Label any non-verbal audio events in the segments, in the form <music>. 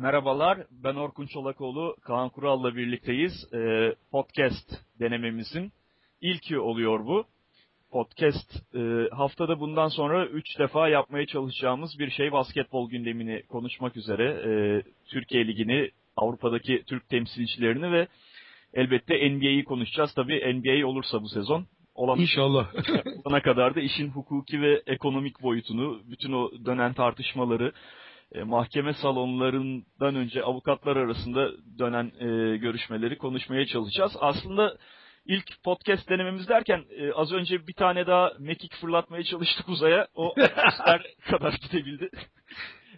Merhabalar, ben Orkun Çolakoğlu, Kaan Kural'la birlikteyiz. Ee, podcast denememizin ilki oluyor bu. Podcast e, haftada bundan sonra 3 defa yapmaya çalışacağımız bir şey basketbol gündemini konuşmak üzere. E, Türkiye Ligi'ni, Avrupa'daki Türk temsilcilerini ve elbette NBA'yi konuşacağız. Tabii NBA olursa bu sezon. Olan, İnşallah. <laughs> Olana kadar da işin hukuki ve ekonomik boyutunu, bütün o dönen tartışmaları, e, mahkeme salonlarından önce avukatlar arasında dönen e, görüşmeleri konuşmaya çalışacağız. Aslında ilk podcast denememiz derken e, az önce bir tane daha mekik fırlatmaya çalıştık uzaya. O <laughs> kadar gidebildi.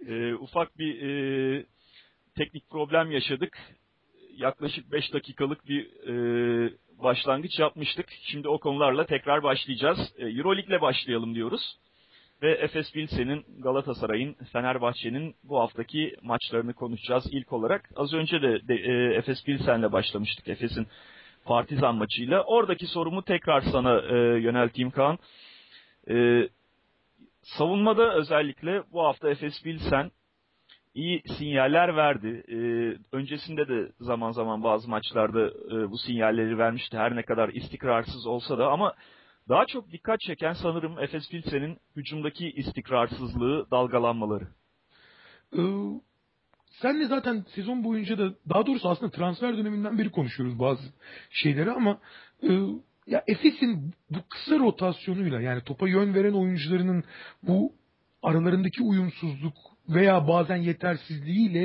E, ufak bir e, teknik problem yaşadık. Yaklaşık 5 dakikalık bir e, başlangıç yapmıştık. Şimdi o konularla tekrar başlayacağız. E, Euroleague ile başlayalım diyoruz ve Efes Pilsen'in, Galatasaray'ın, Fenerbahçe'nin bu haftaki maçlarını konuşacağız ilk olarak. Az önce de, de e, Efes Pilsen'le başlamıştık. Efes'in Partizan maçıyla. Oradaki sorumu tekrar sana e, yönelteyim Kaan. E, savunmada özellikle bu hafta Efes Pilsen iyi sinyaller verdi. E, öncesinde de zaman zaman bazı maçlarda e, bu sinyalleri vermişti. Her ne kadar istikrarsız olsa da ama daha çok dikkat çeken sanırım Efes Pilsen'in hücumdaki istikrarsızlığı, dalgalanmaları. Ee, senle zaten sezon boyunca da daha doğrusu aslında transfer döneminden beri konuşuyoruz bazı şeyleri ama e, ya Efes'in bu kısa rotasyonuyla yani topa yön veren oyuncularının bu aralarındaki uyumsuzluk veya bazen yetersizliğiyle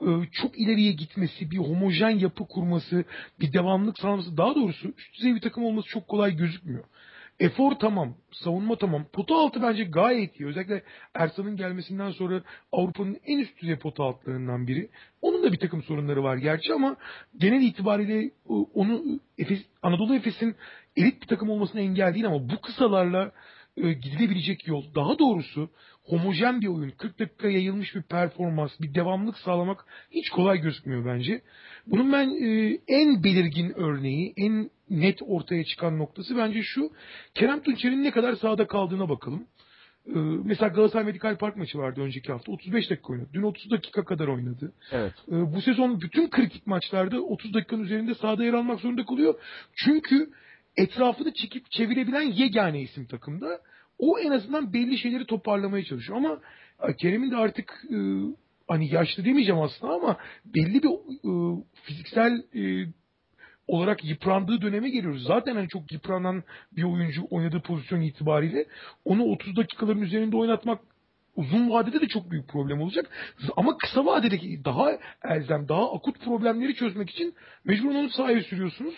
e, çok ileriye gitmesi, bir homojen yapı kurması, bir devamlık sağlaması, daha doğrusu üst düzey bir takım olması çok kolay gözükmüyor. Efor tamam, savunma tamam. Pota altı bence gayet iyi. Özellikle Ersan'ın gelmesinden sonra Avrupa'nın en üst düzey pota altlarından biri. Onun da bir takım sorunları var gerçi ama genel itibariyle e, onu Efes, Anadolu Efes'in elit bir takım olmasına engel değil ama bu kısalarla e, gidilebilecek yol. Daha doğrusu homojen bir oyun, 40 dakika yayılmış bir performans, bir devamlık sağlamak hiç kolay gözükmüyor bence. Bunun ben e, en belirgin örneği, en net ortaya çıkan noktası bence şu. Kerem Tunçer'in ne kadar sahada kaldığına bakalım. Ee, mesela Galatasaray Medikal Park maçı vardı önceki hafta. 35 dakika oynadı. Dün 30 dakika kadar oynadı. Evet. Ee, bu sezon bütün kritik maçlarda 30 dakikanın üzerinde sahada yer almak zorunda kalıyor. Çünkü etrafını çekip çevirebilen yegane isim takımda. O en azından belli şeyleri toparlamaya çalışıyor. Ama Kerem'in de artık e, hani yaşlı demeyeceğim aslında ama belli bir e, fiziksel e, olarak yıprandığı döneme geliyoruz. Zaten hani çok yıpranan bir oyuncu oynadığı pozisyon itibariyle onu 30 dakikaların üzerinde oynatmak uzun vadede de çok büyük problem olacak. Ama kısa vadedeki daha elzem, daha akut problemleri çözmek için mecbur onu sahaya sürüyorsunuz.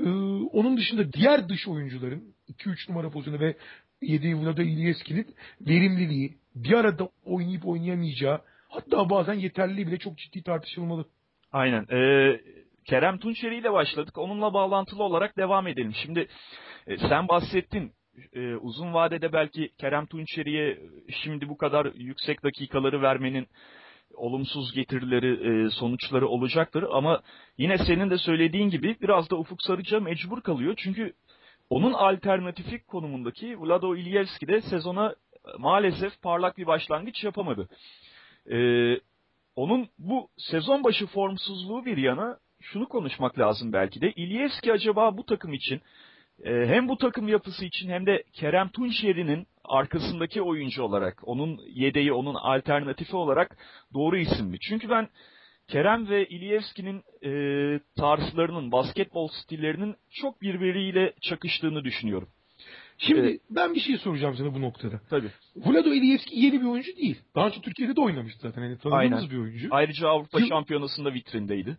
Ee, onun dışında diğer dış oyuncuların 2-3 numara pozisyonu ve 7 Vlada İlyeski'nin verimliliği, bir arada oynayıp oynayamayacağı, hatta bazen yeterliliği bile çok ciddi tartışılmalı. Aynen. Ee, Kerem Tunçeri ile başladık. Onunla bağlantılı olarak devam edelim. Şimdi e, sen bahsettin. E, uzun vadede belki Kerem Tunçeri'ye şimdi bu kadar yüksek dakikaları vermenin olumsuz getirileri, e, sonuçları olacaktır. Ama yine senin de söylediğin gibi biraz da Ufuk Sarıca mecbur kalıyor. Çünkü onun alternatifi konumundaki Vlado İlyevski de sezona maalesef parlak bir başlangıç yapamadı. Ee, onun bu sezon başı formsuzluğu bir yana şunu konuşmak lazım belki de. İlyevski acaba bu takım için e, hem bu takım yapısı için hem de Kerem Tunçeri'nin arkasındaki oyuncu olarak, onun yedeği, onun alternatifi olarak doğru isim mi? Çünkü ben Kerem ve İlyevski'nin e, tarzlarının, basketbol stillerinin çok birbiriyle çakıştığını düşünüyorum. Şimdi ee, ben bir şey soracağım sana bu noktada. Tabii. Vlado İlyevski yeni bir oyuncu değil. Daha önce Türkiye'de de oynamıştı zaten. Yani tanıdığımız Aynen. bir oyuncu. Ayrıca Avrupa Yıl... Şampiyonası'nda vitrindeydi.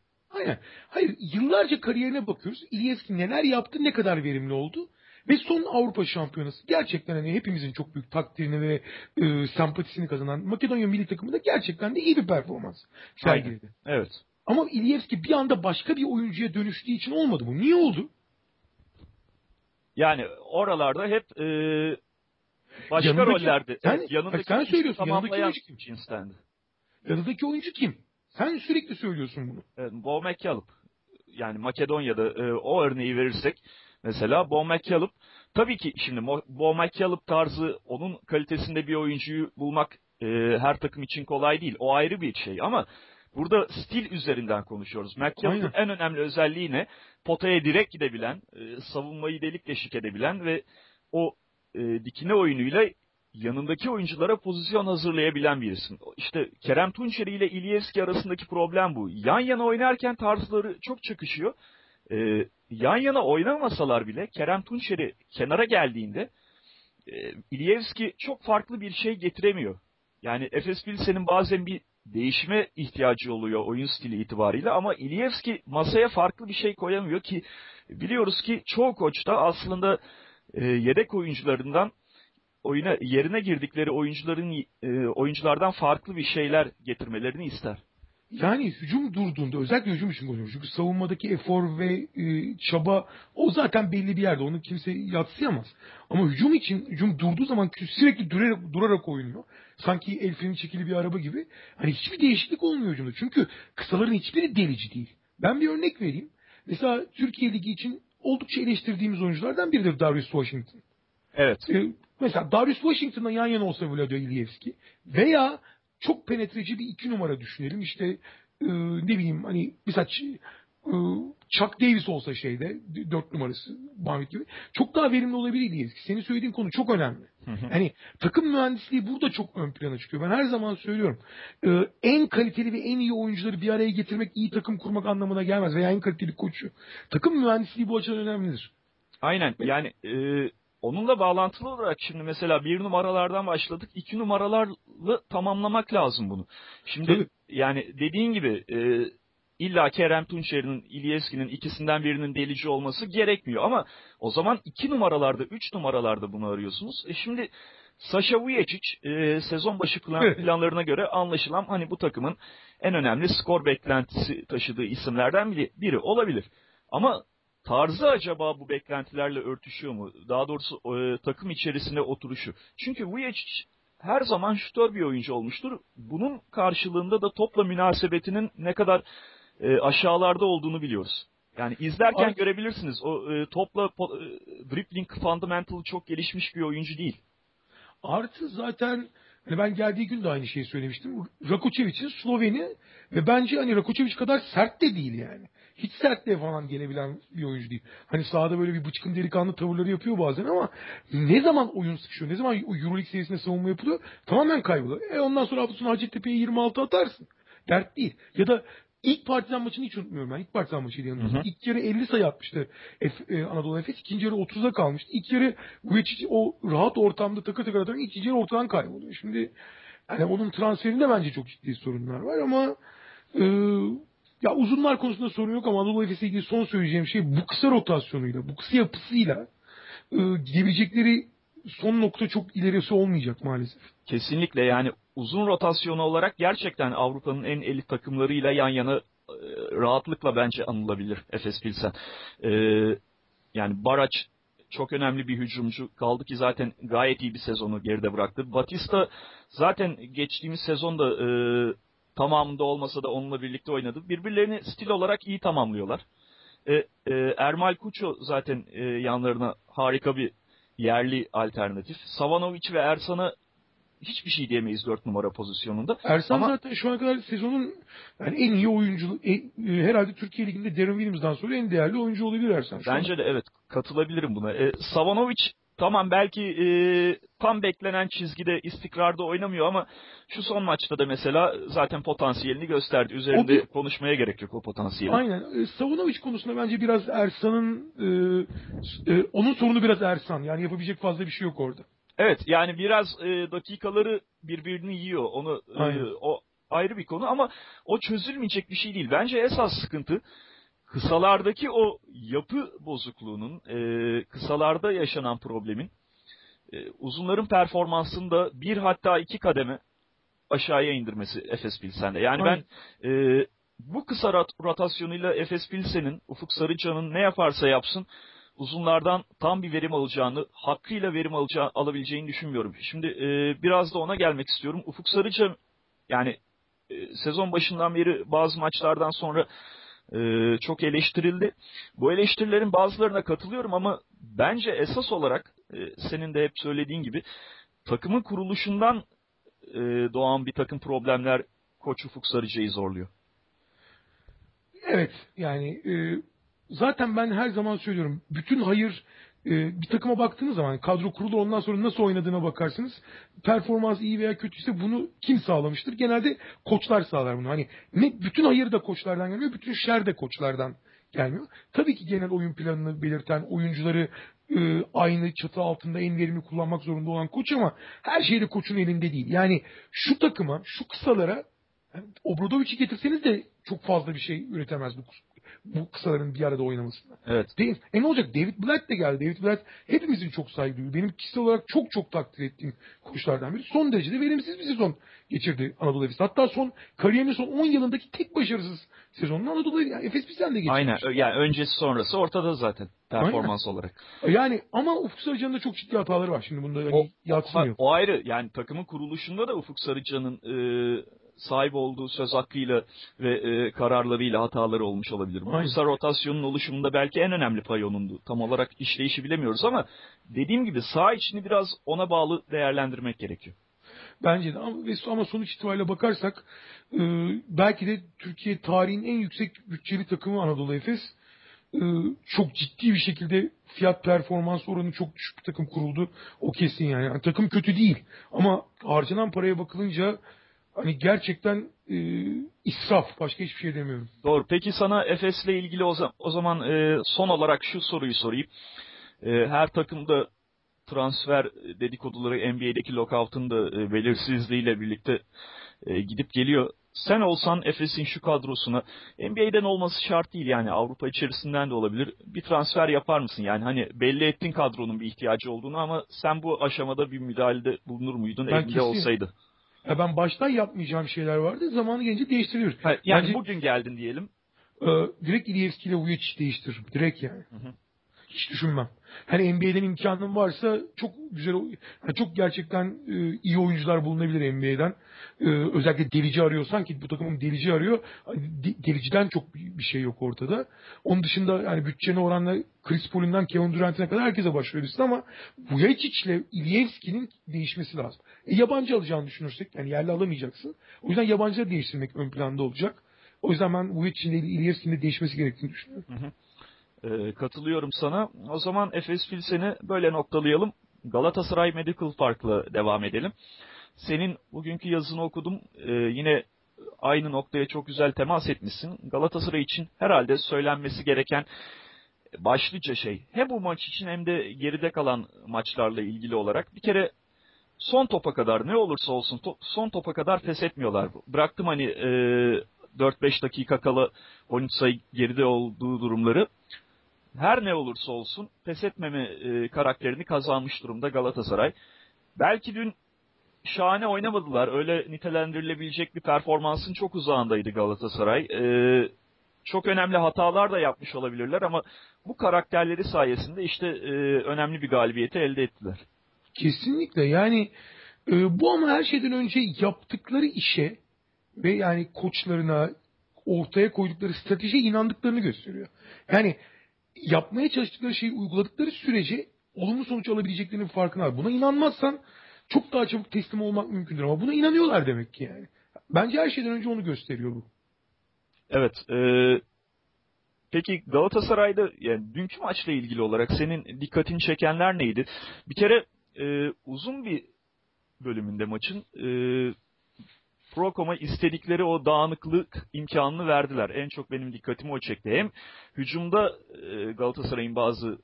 Aynen. Hayır yıllarca kariyerine bakıyoruz. İlyevski neler yaptı, ne kadar verimli oldu. Ve son Avrupa Şampiyonası gerçekten hani hepimizin çok büyük takdirini ve e, sempatisini kazanan Makedonya milli takımında gerçekten de iyi bir performans sergiledi. Evet. Ama İlyevski bir anda başka bir oyuncuya dönüştüğü için olmadı bu. Niye oldu? Yani oralarda hep e, başka yanındaki, rollerde. Sen, yanındaki sen söylüyorsun. Yanındaki oyuncu kim? Cinstendi. Yanındaki oyuncu kim? Sen sürekli söylüyorsun bunu. Evet, Bo McCallum. Yani Makedonya'da e, o örneği verirsek mesela Bo McCallum tabii ki şimdi Bo McCallum tarzı onun kalitesinde bir oyuncuyu bulmak e, her takım için kolay değil. O ayrı bir şey ama Burada stil üzerinden konuşuyoruz. McCallum'un en önemli özelliği ne? Potaya direkt gidebilen, e, savunmayı delik deşik edebilen ve o e, dikine oyunuyla yanındaki oyunculara pozisyon hazırlayabilen bir isim. İşte Kerem Tunçeri ile İlyevski arasındaki problem bu. Yan yana oynarken tarzları çok çakışıyor. Ee, yan yana oynamasalar bile Kerem Tunçeri kenara geldiğinde e, İlyevski çok farklı bir şey getiremiyor. Yani Efes Pilsen'in bazen bir değişime ihtiyacı oluyor oyun stili itibariyle ama İlyevski masaya farklı bir şey koyamıyor ki biliyoruz ki çoğu koç da aslında e, yedek oyuncularından oyuna yerine girdikleri oyuncuların e, oyunculardan farklı bir şeyler getirmelerini ister. Yani hücum durduğunda özellikle hücum için konuşuyorum. Çünkü savunmadaki efor ve e, çaba o zaten belli bir yerde. Onu kimse yatsıyamaz. Ama hücum için hücum durduğu zaman sürekli durarak, durarak oynuyor. Sanki el freni çekili bir araba gibi. Hani hiçbir değişiklik olmuyor hücumda. Çünkü kısaların hiçbiri delici değil. Ben bir örnek vereyim. Mesela Türkiye Ligi için oldukça eleştirdiğimiz oyunculardan biridir Darius Washington. Evet. Ee, mesela Darius Washington'la yan yana olsa Vlado İlyevski veya çok penetreci bir iki numara düşünelim. İşte e, ne bileyim hani mesela e, Chuck Davis olsa şeyde dört numarası Mahmut gibi çok daha verimli olabilir İlyevski. Senin söylediğin konu çok önemli. Hani takım mühendisliği burada çok ön plana çıkıyor. Ben her zaman söylüyorum. E, en kaliteli ve en iyi oyuncuları bir araya getirmek iyi takım kurmak anlamına gelmez. Veya en kaliteli koçu. Takım mühendisliği bu açıdan önemlidir. Aynen yani e, Onunla bağlantılı olarak şimdi mesela bir numaralardan başladık. iki numaralarla tamamlamak lazım bunu. Şimdi Tabii. yani dediğin gibi e, illa Kerem Tunçer'in, İlyevski'nin ikisinden birinin delici olması gerekmiyor. Ama o zaman iki numaralarda, üç numaralarda bunu arıyorsunuz. E şimdi Sasha Vujacic e, sezon başı plan, planlarına göre anlaşılan hani bu takımın en önemli skor beklentisi taşıdığı isimlerden biri, biri olabilir. Ama tarzı acaba bu beklentilerle örtüşüyor mu? Daha doğrusu e, takım içerisinde oturuşu. Çünkü Vujacic her zaman şutör bir oyuncu olmuştur. Bunun karşılığında da topla münasebetinin ne kadar e, aşağılarda olduğunu biliyoruz. Yani izlerken Artı, görebilirsiniz. O e, topla po, e, dribbling fundamental çok gelişmiş bir oyuncu değil. Artı zaten hani ben geldiği gün de aynı şeyi söylemiştim. Rakočević'in Sloveni ve bence hani Rakočević kadar sert de değil yani hiç sertliğe falan gelebilen bir oyuncu değil. Hani sahada böyle bir bıçkın delikanlı tavırları yapıyor bazen ama ne zaman oyun sıkışıyor, ne zaman Euroleague seviyesinde savunma yapılıyor tamamen kayboluyor. E ondan sonra sonu Hacettepe'ye 26 atarsın. Dert değil. Ya da İlk partizan maçını hiç unutmuyorum ben. İlk partizan maçıydı yanımda. İlk yarı 50 sayı atmıştı F, e, Anadolu Efes. İkinci yarı 30'da kalmıştı. İlk yarı Vujicic o rahat ortamda takır takır atarak ikinci yarı ortadan kayboluyor. Şimdi yani onun transferinde bence çok ciddi sorunlar var ama e, ya uzunlar konusunda sorun yok ama Anadolu Efes'e ilgili son söyleyeceğim şey bu kısa rotasyonuyla, bu kısa yapısıyla e, gidebilecekleri son nokta çok ilerisi olmayacak maalesef. Kesinlikle yani uzun rotasyonu olarak gerçekten Avrupa'nın en elit takımlarıyla yan yana e, rahatlıkla bence anılabilir Efes Pilsen. E, yani Baraç çok önemli bir hücumcu kaldı ki zaten gayet iyi bir sezonu geride bıraktı. Batista zaten geçtiğimiz sezonda e, tamamında olmasa da onunla birlikte oynadı. Birbirlerini stil olarak iyi tamamlıyorlar. E, e, Ermal Kuço zaten e, yanlarına harika bir yerli alternatif. Savanovic ve Ersan'a hiçbir şey diyemeyiz 4 numara pozisyonunda. Ersan Ama, zaten şu ana kadar sezonun yani en iyi oyuncu en, e, herhalde Türkiye Ligi'nde Darren Williams'dan sonra en değerli oyuncu olabilir Ersan. Bence de evet katılabilirim buna. E, Savanovic tamam belki e, tam beklenen çizgide istikrarda oynamıyor ama şu son maçta da mesela zaten potansiyelini gösterdi. Üzerinde bir, konuşmaya gerek yok o potansiyeli. Aynen. E, Savunovic konusunda bence biraz Ersan'ın e, e, onun sorunu biraz Ersan. Yani yapabilecek fazla bir şey yok orada. Evet yani biraz e, dakikaları birbirini yiyor. Onu e, o ayrı bir konu ama o çözülmeyecek bir şey değil. Bence esas sıkıntı kısalardaki o yapı bozukluğunun, e, kısalarda yaşanan problemin e, uzunların performansını da bir hatta iki kademe aşağıya indirmesi Efes Pilsen'de. Yani ben e, bu kısa rotasyonuyla Efes Pilsen'in, Ufuk Sarıcan'ın ne yaparsa yapsın uzunlardan tam bir verim alacağını, hakkıyla verim alacağı, alabileceğini düşünmüyorum. Şimdi e, biraz da ona gelmek istiyorum. Ufuk Sarıcan yani e, sezon başından beri bazı maçlardan sonra e, çok eleştirildi. Bu eleştirilerin bazılarına katılıyorum ama bence esas olarak e, senin de hep söylediğin gibi takımın kuruluşundan e, doğan bir takım problemler Koç Ufuk Sarıcı'yı zorluyor. Evet yani e, zaten ben her zaman söylüyorum bütün hayır e, bir takıma baktığınız zaman kadro kurulu ondan sonra nasıl oynadığına bakarsınız. Performans iyi veya kötüyse bunu kim sağlamıştır? Genelde koçlar sağlar bunu. Hani ne bütün hayır da koçlardan gelmiyor, bütün şer de koçlardan gelmiyor. Tabii ki genel oyun planını belirten oyuncuları e, aynı çatı altında en verimli kullanmak zorunda olan koç ama her şey de koçun elinde değil. Yani şu takıma, şu kısalara yani Obradovic'i getirseniz de çok fazla bir şey üretemez bu bu kısaların bir arada oynamasında. Evet. Değil. E ne olacak? David Blatt de geldi. David Blatt hepimizin çok saygı duyuyor. Benim kişisel olarak çok çok takdir ettiğim koçlardan biri. Son derecede verimsiz bir sezon geçirdi Anadolu Efes. Hatta son kariyerinin son 10 yılındaki tek başarısız sezonunu Anadolu yani Efes bizden de geçirmiş. Aynen. Yani öncesi sonrası ortada zaten performans Aynen. olarak. Yani ama Ufuk Sarıcan'ın da çok ciddi hataları var. Şimdi bunda hani O, yatsımıyor. o ayrı. Yani takımın kuruluşunda da Ufuk Sarıcan'ın e, sahip olduğu söz hakkıyla ve e, kararlarıyla hataları olmuş olabilir. Bu kısa rotasyonun oluşumunda belki en önemli pay onundu. Tam olarak işleyişi bilemiyoruz ama dediğim gibi sağ içini biraz ona bağlı değerlendirmek gerekiyor. Bence de ama, ama sonuç itibariyle bakarsak e, belki de Türkiye tarihin en yüksek bütçeli takımı Anadolu Efes. E, çok ciddi bir şekilde fiyat performans oranı çok düşük bir takım kuruldu. O kesin yani. Yani takım kötü değil ama harcanan paraya bakılınca hani gerçekten e, israf. Başka hiçbir şey demiyorum. Doğru. Peki sana Efes'le ilgili o, za- o zaman e, son olarak şu soruyu sorayım. E, her takımda transfer dedikoduları NBA'deki lockout'un da e, belirsizliğiyle birlikte e, gidip geliyor. Sen olsan Efes'in şu kadrosuna NBA'den olması şart değil yani Avrupa içerisinden de olabilir. Bir transfer yapar mısın? Yani hani belli ettin kadronun bir ihtiyacı olduğunu ama sen bu aşamada bir müdahalede bulunur muydun Ben elinde kesin- olsaydı? Ya ben baştan yapmayacağım şeyler vardı. Zamanı gelince değiştirilir. Ha, Yani Bence- bugün geldin diyelim. Ee, direkt İliyevski ile Vujic değiştiririm. Direkt yani. hı. Hiç düşünmem. Hani NBA'den imkanım varsa çok güzel, çok gerçekten e, iyi oyuncular bulunabilir NBA'den. Ee, özellikle delici arıyorsan ki bu takımın delici arıyor. Hani de- deliciden çok bir şey yok ortada. Onun dışında yani bütçene oranla Chris Paul'undan Kevin Durant'ine kadar herkese başvurabilirsin ama Vujic ile İliyevski'nin değişmesi lazım. E, yabancı alacağını düşünürsek yani yerli alamayacaksın. O yüzden yabancıları değiştirmek ön planda olacak. O yüzden ben Vujic'in ile İliyevski'nin de değişmesi gerektiğini düşünüyorum. Ee, katılıyorum sana. O zaman Efes Pilsen'i böyle noktalayalım. Galatasaray Medical Park'la devam edelim. Senin bugünkü yazını okudum. Ee, yine aynı noktaya çok güzel temas etmişsin. Galatasaray için herhalde söylenmesi gereken başlıca şey hem bu maç için hem de geride kalan maçlarla ilgili olarak bir kere son topa kadar ne olursa olsun to- son topa kadar pes etmiyorlar. Bıraktım hani e, 4-5 dakika kala 13 sayı geride olduğu durumları her ne olursa olsun pes etmeme e, karakterini kazanmış durumda Galatasaray. Belki dün şahane oynamadılar. Öyle nitelendirilebilecek bir performansın çok uzağındaydı Galatasaray. E, çok önemli hatalar da yapmış olabilirler ama bu karakterleri sayesinde işte e, önemli bir galibiyeti elde ettiler. Kesinlikle yani e, bu ama her şeyden önce yaptıkları işe ve yani koçlarına ortaya koydukları stratejiye inandıklarını gösteriyor. Yani yapmaya çalıştıkları şeyi uyguladıkları sürece olumlu sonuç alabileceklerinin farkına var. Buna inanmazsan çok daha çabuk teslim olmak mümkündür ama buna inanıyorlar demek ki yani. Bence her şeyden önce onu gösteriyor bu. Evet. E, peki Galatasaray'da yani dünkü maçla ilgili olarak senin dikkatini çekenler neydi? Bir kere e, uzun bir bölümünde maçın e, Procom'a istedikleri o dağınıklık imkanını verdiler. En çok benim dikkatimi o çekti. Hem hücumda e, Galatasaray'ın bazı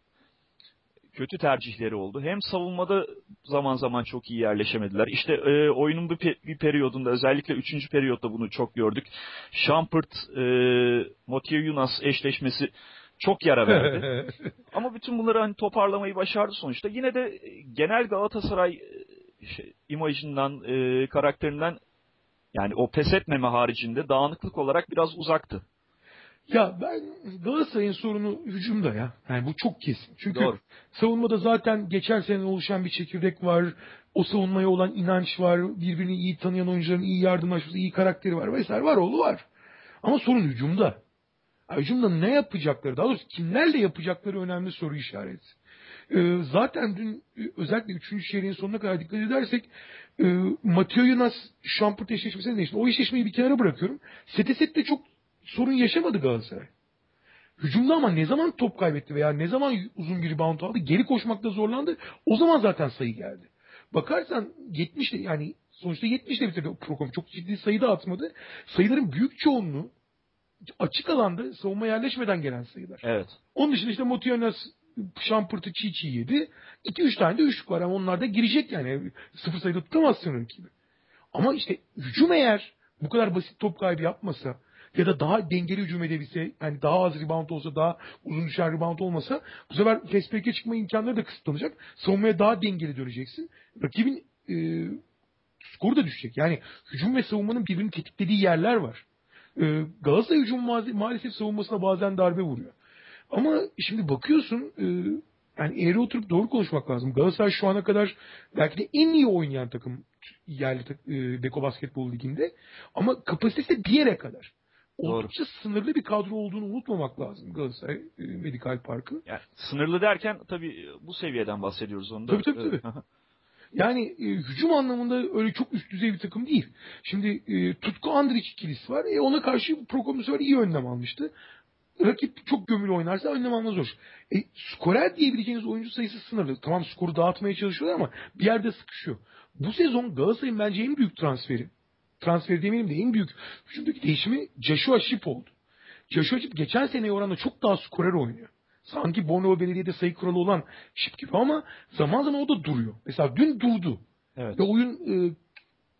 kötü tercihleri oldu. Hem savunmada zaman zaman çok iyi yerleşemediler. İşte e, oyunun bir, pe- bir periyodunda özellikle 3. periyotta bunu çok gördük. Şampırt, e, Mathieu Yunus eşleşmesi çok yara verdi. <laughs> Ama bütün bunları hani toparlamayı başardı sonuçta. Yine de genel Galatasaray e, şey, imajından, e, karakterinden yani o pes etmeme haricinde dağınıklık olarak biraz uzaktı. Ya ben Galatasaray'ın sorunu hücumda ya. Yani bu çok kesin. Çünkü Doğru. savunmada zaten geçen sene oluşan bir çekirdek var. O savunmaya olan inanç var. Birbirini iyi tanıyan oyuncuların iyi yardımlaşması, iyi karakteri var vesaire var oğlu var. Ama sorun hücumda. Ya Hücumda ne yapacakları, daha doğrusu kimlerle yapacakları önemli soru işareti. Ee, zaten dün e, özellikle 3. çeyreğin sonuna kadar dikkat edersek e, Mateo Yunus Şampurt eşleşmesine değişti. O eşleşmeyi bir kenara bırakıyorum. Sete sette çok sorun yaşamadı Galatasaray. Hücumda ama ne zaman top kaybetti veya ne zaman uzun bir rebound aldı geri koşmakta zorlandı. O zaman zaten sayı geldi. Bakarsan 70 yani sonuçta 70 ile bitirdi program. Çok ciddi sayı da atmadı. Sayıların büyük çoğunluğu açık alanda savunma yerleşmeden gelen sayılar. Evet. Onun dışında işte Motionas şampırtı çiğ çiğ yedi. 2-3 tane de üçlük var ama onlar da girecek yani. Sıfır sayıda tutamazsın rakibi. Ama işte hücum eğer bu kadar basit top kaybı yapmasa ya da daha dengeli hücum edebilse yani daha az rebound olsa daha uzun düşen rebound olmasa bu sefer fast çıkma imkanları da kısıtlanacak. Savunmaya daha dengeli döneceksin. Rakibin e, skoru da düşecek. Yani hücum ve savunmanın birbirini tetiklediği yerler var. E, Galatasaray hücum ma- maalesef savunmasına bazen darbe vuruyor. Ama şimdi bakıyorsun e, yani eğri oturup doğru konuşmak lazım. Galatasaray şu ana kadar belki de en iyi oynayan takım yerli e, Beko Basketbol Ligi'nde. Ama kapasitesi bir yere kadar. Oldukça Doğru. sınırlı bir kadro olduğunu unutmamak lazım Galatasaray e, Medikal Park'ın. Yani sınırlı derken tabii bu seviyeden bahsediyoruz onda. Tabii tabii. tabii. <laughs> Yani e, hücum anlamında öyle çok üst düzey bir takım değil. Şimdi e, Tutku Andrić ikilisi var. E, ona karşı Prokomusör iyi önlem almıştı. Rakip çok gömülü oynarsa önlem alma zor. E, skorer diyebileceğiniz oyuncu sayısı sınırlı. Tamam skoru dağıtmaya çalışıyorlar ama bir yerde sıkışıyor. Bu sezon Galatasaray'ın bence en büyük transferi. Transferi demeyelim de en büyük hücumdaki değişimi Joshua Şip oldu. Joshua Şip geçen seneye oranla çok daha skorer oynuyor. Sanki Bornova Belediye'de sayı kuralı olan Şip gibi ama zaman zaman o da duruyor. Mesela dün durdu. Evet. Ve oyun e,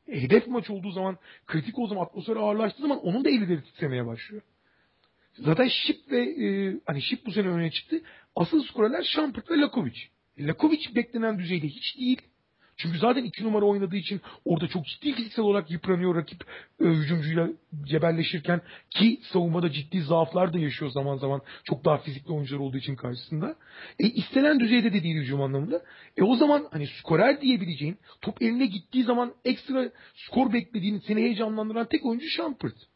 hedef maç olduğu zaman kritik olduğu zaman atmosfer ağırlaştığı zaman onun da elleri titremeye başlıyor. Zaten Şip ve e, hani Şip bu sene öne çıktı. Asıl skorerler Şampırt ve Lakovic. Lakovic beklenen düzeyde hiç değil. Çünkü zaten iki numara oynadığı için orada çok ciddi fiziksel olarak yıpranıyor rakip e, hücumcuyla cebelleşirken ki savunmada ciddi zaaflar da yaşıyor zaman zaman çok daha fizikli oyuncular olduğu için karşısında. E, istenen düzeyde de değil hücum anlamında. E o zaman hani skorer diyebileceğin top eline gittiği zaman ekstra skor beklediğin seni heyecanlandıran tek oyuncu Şampırt.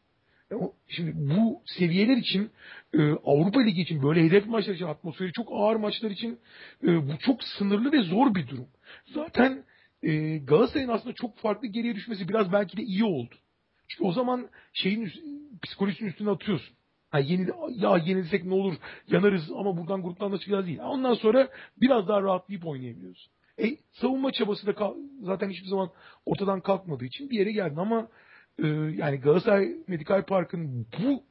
E, şimdi bu seviyeler için e, Avrupa Ligi için böyle hedef maçlar için atmosferi çok ağır maçlar için e, bu çok sınırlı ve zor bir durum. Zaten e, Galatasaray'ın aslında çok farklı geriye düşmesi biraz belki de iyi oldu. Çünkü o zaman şeyin psikolojisinin üstüne atıyorsun. Ha, yeni, ya yenilsek ne olur yanarız ama buradan gruptan da çıkacağız değil. Ondan sonra biraz daha rahatlayıp oynayabiliyoruz. E, savunma çabası da zaten hiçbir zaman ortadan kalkmadığı için bir yere geldi ama e, yani Galatasaray Medikal Park'ın bu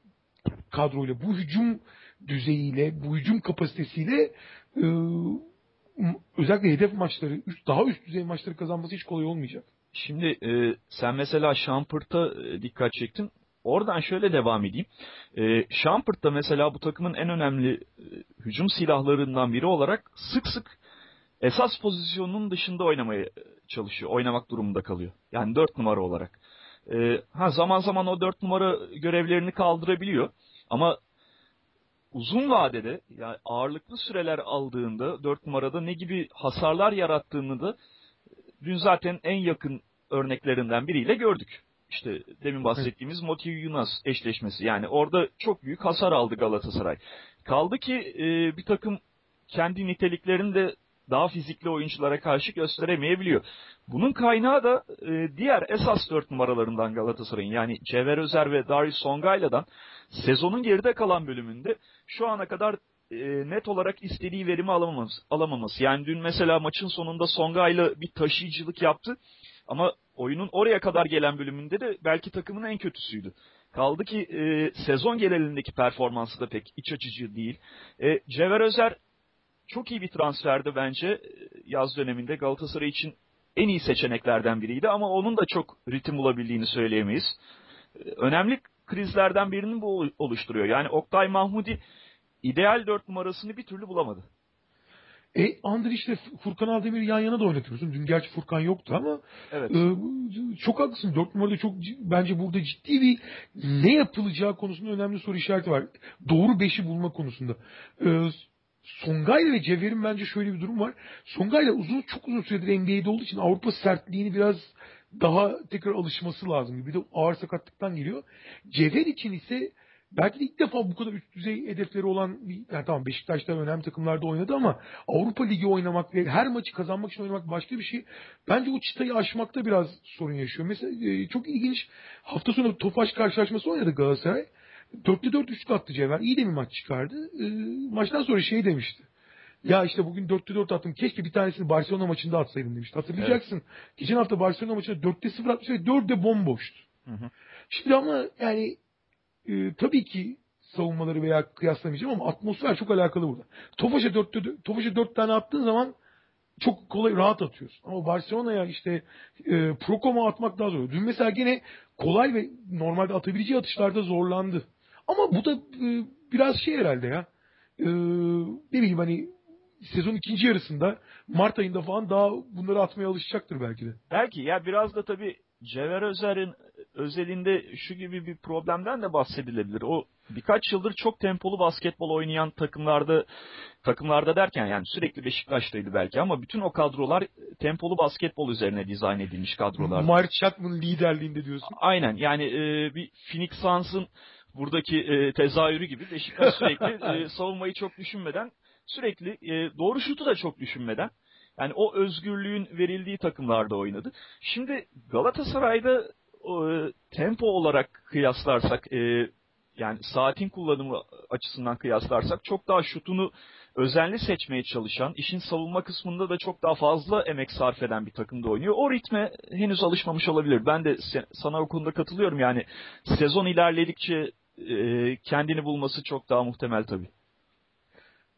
kadroyla, bu hücum düzeyiyle, bu hücum kapasitesiyle e, özellikle hedef maçları, daha üst düzey maçları kazanması hiç kolay olmayacak. Şimdi e, sen mesela Şampırt'a e, dikkat çektin. Oradan şöyle devam edeyim. E, Şampırt da mesela bu takımın en önemli e, hücum silahlarından biri olarak sık sık esas pozisyonunun dışında oynamaya çalışıyor. Oynamak durumunda kalıyor. Yani dört numara olarak. E, ha zaman zaman o dört numara görevlerini kaldırabiliyor. Ama uzun vadede yani ağırlıklı süreler aldığında 4 numarada ne gibi hasarlar yarattığını da dün zaten en yakın örneklerinden biriyle gördük. İşte demin bahsettiğimiz Motiv Yunus eşleşmesi. Yani orada çok büyük hasar aldı Galatasaray. Kaldı ki e, bir takım kendi niteliklerini de daha fizikli oyunculara karşı gösteremeyebiliyor. Bunun kaynağı da e, diğer esas dört numaralarından Galatasaray'ın yani Cevher Özer ve Darius Songayla'dan sezonun geride kalan bölümünde şu ana kadar e, net olarak istediği verimi alamaması, alamaması. Yani dün mesela maçın sonunda Songayla bir taşıyıcılık yaptı ama oyunun oraya kadar gelen bölümünde de belki takımın en kötüsüydü. Kaldı ki e, sezon genelindeki performansı da pek iç açıcı değil. E, Cevher Özer çok iyi bir transferdi bence e, yaz döneminde Galatasaray için en iyi seçeneklerden biriydi ama onun da çok ritim bulabildiğini söyleyemeyiz. E, önemli krizlerden birini bu oluşturuyor. Yani Oktay Mahmudi ideal dört numarasını bir türlü bulamadı. E Andrić ile Furkan Aldemir yan yana da oynatıyorsun. Dün gerçi Furkan yoktu ama evet. e, çok haklısın. Dört numarada çok bence burada ciddi bir ne yapılacağı konusunda önemli soru işareti var. Doğru beşi bulma konusunda. E, Songayla ve Cevher'in bence şöyle bir durum var. Songayla uzun çok uzun süredir NBA'de olduğu için Avrupa sertliğini biraz daha tekrar alışması lazım. Bir de ağır sakatlıktan geliyor. Cevher için ise belki de ilk defa bu kadar üst düzey hedefleri olan bir, yani tamam Beşiktaş'ta önemli takımlarda oynadı ama Avrupa Ligi oynamak ve her maçı kazanmak için oynamak başka bir şey. Bence o çıtayı aşmakta biraz sorun yaşıyor. Mesela e, çok ilginç hafta sonu Tofaş karşılaşması oynadı Galatasaray. 4'te 4 üçlük attı Cevher. İyi de bir maç çıkardı. E, maçtan sonra şey demişti. Ya işte bugün 4'te 4 attım. Keşke bir tanesini Barcelona maçında atsaydım demişti. Hatırlayacaksın. Evet. Geçen hafta Barcelona maçında 4'te 0 atmış ve 4'de bomboştu. Hı hı. Şimdi ama yani e, tabii ki savunmaları veya kıyaslamayacağım ama atmosfer çok alakalı burada. Tofaş'a 4'te Tofaş'a 4 tane attığın zaman çok kolay rahat atıyorsun. Ama Barcelona'ya işte e, Prokom'a atmak daha zor. Dün mesela gene kolay ve normalde atabileceği atışlarda zorlandı. Ama bu da e, biraz şey herhalde ya. E, ne bileyim hani sezon ikinci yarısında Mart ayında falan daha bunları atmaya alışacaktır belki de. Belki ya biraz da tabii Cevher Özer'in özelinde şu gibi bir problemden de bahsedilebilir. O birkaç yıldır çok tempolu basketbol oynayan takımlarda takımlarda derken yani sürekli Beşiktaş'taydı belki ama bütün o kadrolar tempolu basketbol üzerine dizayn edilmiş kadrolar. Mark Chapman liderliğinde diyorsun. Aynen yani e, bir Phoenix Suns'ın buradaki e, tezahürü gibi Beşiktaş sürekli e, savunmayı çok düşünmeden sürekli e, doğru şutu da çok düşünmeden yani o özgürlüğün verildiği takımlarda oynadı. Şimdi Galatasaray'da e, tempo olarak kıyaslarsak e, yani saatin kullanımı açısından kıyaslarsak çok daha şutunu özenli seçmeye çalışan, işin savunma kısmında da çok daha fazla emek sarf eden bir takımda oynuyor. O ritme henüz alışmamış olabilir. Ben de sana o konuda katılıyorum. Yani sezon ilerledikçe e, kendini bulması çok daha muhtemel tabii.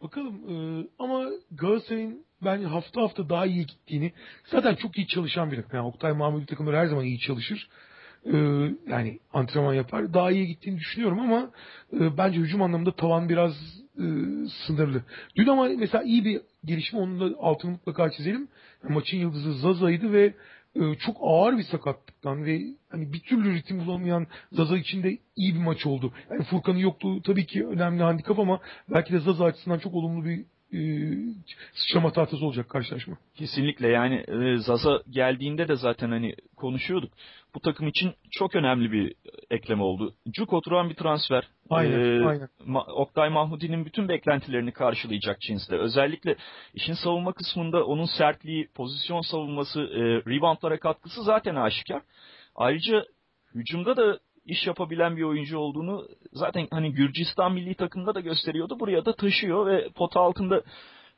Bakalım e, ama Galatasaray'ın ben hafta hafta daha iyi gittiğini zaten çok iyi çalışan bir takım. Yani Oktay Mahmudi takımları her zaman iyi çalışır. E, yani antrenman yapar. Daha iyi gittiğini düşünüyorum ama e, bence hücum anlamında tavan biraz e, sınırlı. Dün ama mesela iyi bir gelişme onun da altını mutlaka çizelim. Maçın yıldızı Zaza'ydı ve e, çok ağır bir sakatlıktan ve hani bir türlü ritim bulamayan Zaza için de iyi bir maç oldu. Yani Furkan'ın yokluğu tabii ki önemli handikap ama belki de Zaza açısından çok olumlu bir e, sıçrama tahtası olacak karşılaşma. Kesinlikle yani e, Zaza geldiğinde de zaten hani konuşuyorduk. Bu takım için çok önemli bir ekleme oldu. Cuk oturan bir transfer. Aynen, ee, aynen. Oktay Mahmudi'nin bütün beklentilerini karşılayacak cinsde. Özellikle işin savunma kısmında onun sertliği, pozisyon savunması, e, reboundlara katkısı zaten aşikar. Ayrıca hücumda da iş yapabilen bir oyuncu olduğunu zaten hani Gürcistan milli takımda da gösteriyordu. Buraya da taşıyor ve pota altında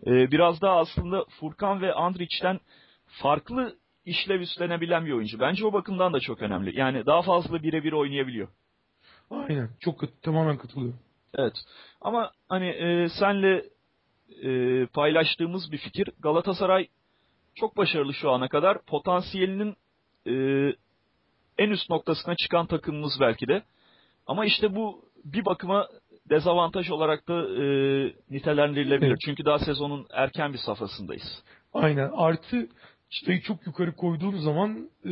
e, biraz daha aslında Furkan ve Andrić'ten farklı işlev üstlenebilen bir oyuncu. Bence o bakımdan da çok önemli. Yani daha fazla birebir oynayabiliyor. Aynen. Çok tamamen katılıyorum. Evet. Ama hani e, senle e, paylaştığımız bir fikir Galatasaray çok başarılı şu ana kadar. Potansiyelinin e, en üst noktasına çıkan takımımız belki de. Ama işte bu bir bakıma dezavantaj olarak da e, nitelendirilebilir. Evet. Çünkü daha sezonun erken bir safhasındayız. Aynen. Artı çıtayı çok yukarı koyduğun zaman e,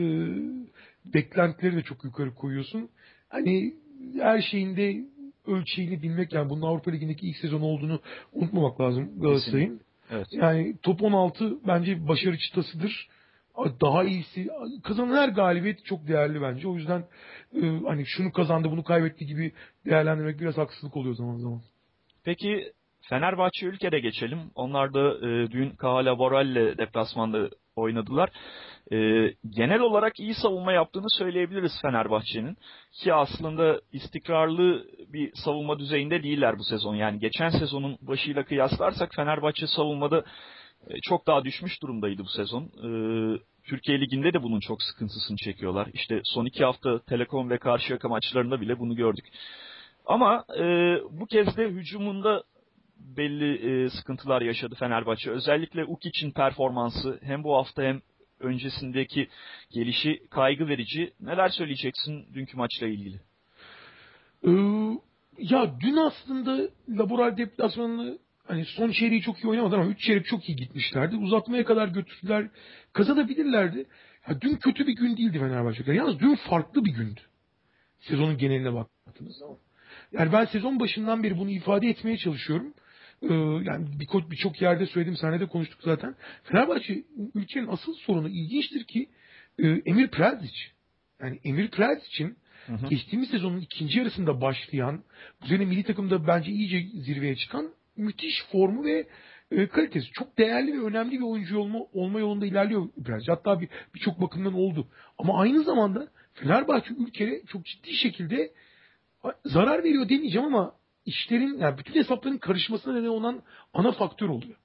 beklentileri de çok yukarı koyuyorsun. Hani her şeyinde ölçeğini bilmek yani bunun Avrupa Ligi'ndeki ilk sezon olduğunu unutmamak lazım Galatasaray'ın. Evet. Yani top 16 bence başarı çıtasıdır daha iyisi kazanan her galibiyet çok değerli bence. O yüzden e, hani şunu kazandı bunu kaybetti gibi değerlendirmek biraz haksızlık oluyor zaman zaman. Peki Fenerbahçe ülkede geçelim. Onlar da e, dün Kahala Boral'le deplasmanda oynadılar. E, genel olarak iyi savunma yaptığını söyleyebiliriz Fenerbahçe'nin. Ki aslında istikrarlı bir savunma düzeyinde değiller bu sezon. Yani geçen sezonun başıyla kıyaslarsak Fenerbahçe savunmada e, çok daha düşmüş durumdaydı bu sezon. E, Türkiye Ligi'nde de bunun çok sıkıntısını çekiyorlar. İşte son iki hafta Telekom ve Karşıyaka maçlarında bile bunu gördük. Ama e, bu kez de hücumunda belli e, sıkıntılar yaşadı Fenerbahçe. Özellikle Ukic'in performansı hem bu hafta hem öncesindeki gelişi kaygı verici. Neler söyleyeceksin dünkü maçla ilgili? Ee, ya dün aslında laboral deplasmanını hani son çeyreği çok iyi oynamadılar ama 3 çeyrek çok iyi gitmişlerdi. Uzatmaya kadar götürdüler. Kazanabilirlerdi. Ya dün kötü bir gün değildi Fenerbahçe'de. Yalnız dün farklı bir gündü. Sezonun geneline baktığınız zaman. Yani ben sezon başından beri bunu ifade etmeye çalışıyorum. Ee, yani birçok bir yerde söyledim, sahnede konuştuk zaten. Fenerbahçe ülkenin asıl sorunu ilginçtir ki e, Emir Prezic. Yani Emir Prezic'in geçtiğimiz sezonun ikinci yarısında başlayan, bu sene milli takımda bence iyice zirveye çıkan müthiş formu ve e, kalitesi. Çok değerli ve önemli bir oyuncu olma, olma yolunda ilerliyor biraz. Hatta birçok bir bakımdan oldu. Ama aynı zamanda Fenerbahçe ülkede çok ciddi şekilde zarar veriyor demeyeceğim ama işlerin yani bütün hesapların karışmasına neden olan ana faktör oluyor.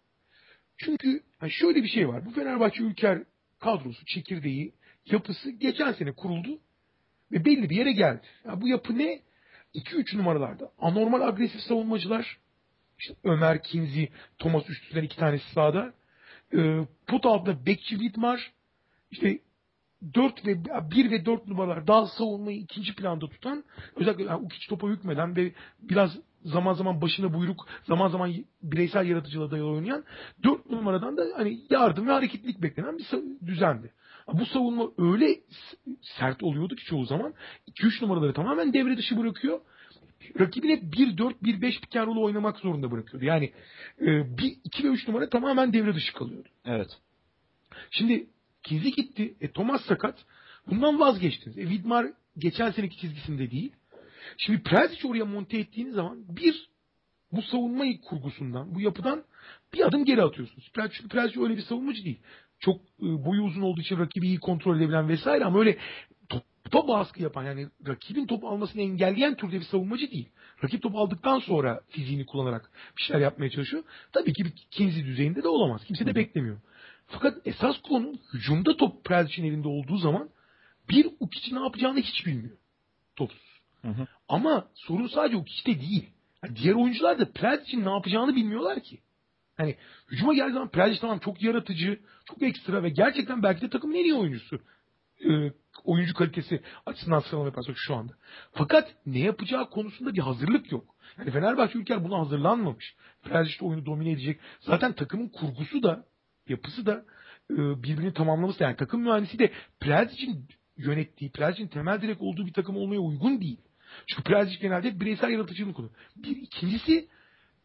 Çünkü yani şöyle bir şey var. Bu Fenerbahçe Ülker kadrosu, çekirdeği, yapısı geçen sene kuruldu ve belli bir yere geldi. Yani bu yapı ne? 2-3 numaralarda. Anormal agresif savunmacılar. İşte Ömer, Kinzi, Thomas üstünden iki tanesi sağda. Ee, pot altında Bekçi Widmar. İşte 4 ve 1 ve 4 numaralar daha savunmayı ikinci planda tutan özellikle yani Ukic topa hükmeden ve biraz zaman zaman başına buyruk zaman zaman bireysel yaratıcılığa dayalı oynayan 4 numaradan da hani yardım ve hareketlilik beklenen bir düzendi. Bu savunma öyle sert oluyordu ki çoğu zaman 2-3 numaraları tamamen devre dışı bırakıyor. Rakibine 1-4-1-5 pick and oynamak zorunda bırakıyordu. Yani 2 ve 3 numara tamamen devre dışı kalıyordu. Evet. Şimdi Kizi gitti. E Thomas sakat. Bundan vazgeçtiniz. E Widmar geçen seneki çizgisinde değil. Şimdi Prezic oraya monte ettiğiniz zaman bir bu savunma kurgusundan, bu yapıdan bir adım geri atıyorsunuz. Prezic, Prezic öyle bir savunmacı değil. Çok e, boyu uzun olduğu için rakibi iyi kontrol edebilen vesaire ama öyle topa baskı yapan yani rakibin top almasını engelleyen türde bir savunmacı değil. Rakip top aldıktan sonra fiziğini kullanarak bir şeyler yapmaya çalışıyor. Tabii ki bir Kinsey düzeyinde de olamaz. Kimse de beklemiyor. Fakat esas konu hücumda top Prezic'in elinde olduğu zaman bir Ukic ne yapacağını hiç bilmiyor. Topsuz. Ama sorun sadece Ukic'te değil. Yani diğer oyuncular da Prezic'in ne yapacağını bilmiyorlar ki. Hani hücuma geldiği zaman Prezic tamam çok yaratıcı, çok ekstra ve gerçekten belki de takımın en iyi oyuncusu. Ee, oyuncu kalitesi açısından sıralama yaparsak şu anda. Fakat ne yapacağı konusunda bir hazırlık yok. Yani Fenerbahçe Ülker buna hazırlanmamış. Prezic oyunu domine edecek. Zaten takımın kurgusu da yapısı da e, birbirini tamamlaması yani takım mühendisi de Plazic'in yönettiği, Plazic'in temel direk olduğu bir takım olmaya uygun değil. Çünkü Plazic genelde bireysel yaratıcılık konu. Bir ikincisi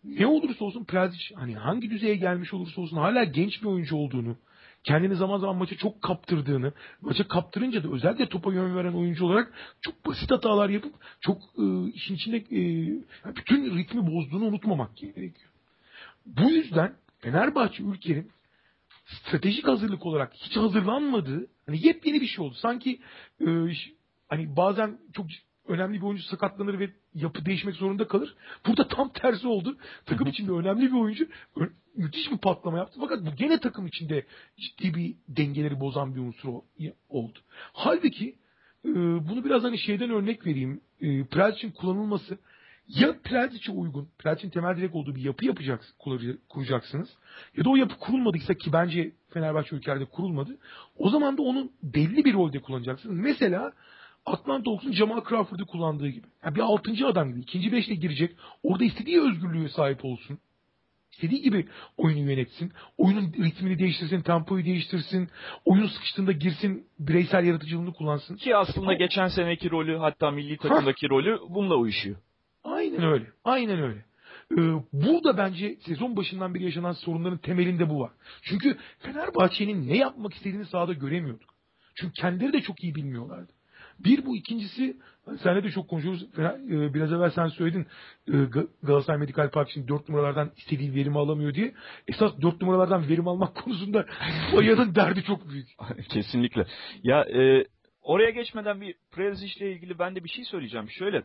ne olursa olsun Plazic hani hangi düzeye gelmiş olursa olsun hala genç bir oyuncu olduğunu, kendini zaman zaman maça çok kaptırdığını, maça kaptırınca da özellikle topa yön veren oyuncu olarak çok basit hatalar yapıp çok e, işin içinde e, bütün ritmi bozduğunu unutmamak gerekiyor. Bu yüzden Fenerbahçe ülkenin stratejik hazırlık olarak hiç hazırlanmadığı hani yepyeni bir şey oldu. Sanki e, hani bazen çok önemli bir oyuncu sakatlanır ve yapı değişmek zorunda kalır. Burada tam tersi oldu. Takım içinde önemli bir oyuncu müthiş bir patlama yaptı. Fakat bu gene takım içinde ciddi bir dengeleri bozan bir unsur oldu. Halbuki e, bunu biraz hani şeyden örnek vereyim. E, Prelcic'in kullanılması ya Plazic'e uygun, Plazic'in temel direk olduğu bir yapı yapacaksınız, kuracaksınız. Ya da o yapı kurulmadıysa ki bence Fenerbahçe ülkelerde kurulmadı. O zaman da onu belli bir rolde kullanacaksınız. Mesela Atlanta Hawks'un Jamal Crawford'u kullandığı gibi. Yani bir altıncı adam gibi. ikinci beşle girecek. Orada istediği özgürlüğe sahip olsun. İstediği gibi oyunu yönetsin. Oyunun ritmini değiştirsin, tempoyu değiştirsin. Oyun sıkıştığında girsin, bireysel yaratıcılığını kullansın. Ki aslında geçen seneki rolü hatta milli takımdaki rolü bununla uyuşuyor. Aynen öyle. Aynen öyle. Ee, burada bence sezon başından beri yaşanan sorunların temelinde bu var. Çünkü Fenerbahçe'nin ne yapmak istediğini sahada göremiyorduk. Çünkü kendileri de çok iyi bilmiyorlardı. Bir bu ikincisi senle de çok konuşuyoruz. E, biraz evvel sen söyledin e, Galatasaray Medikal Park için dört numaralardan istediği verimi alamıyor diye. Esas dört numaralardan verim almak <laughs> konusunda Baya'nın derdi çok büyük. <laughs> Kesinlikle. Ya e, oraya geçmeden bir Prezic ile ilgili ben de bir şey söyleyeceğim. Şöyle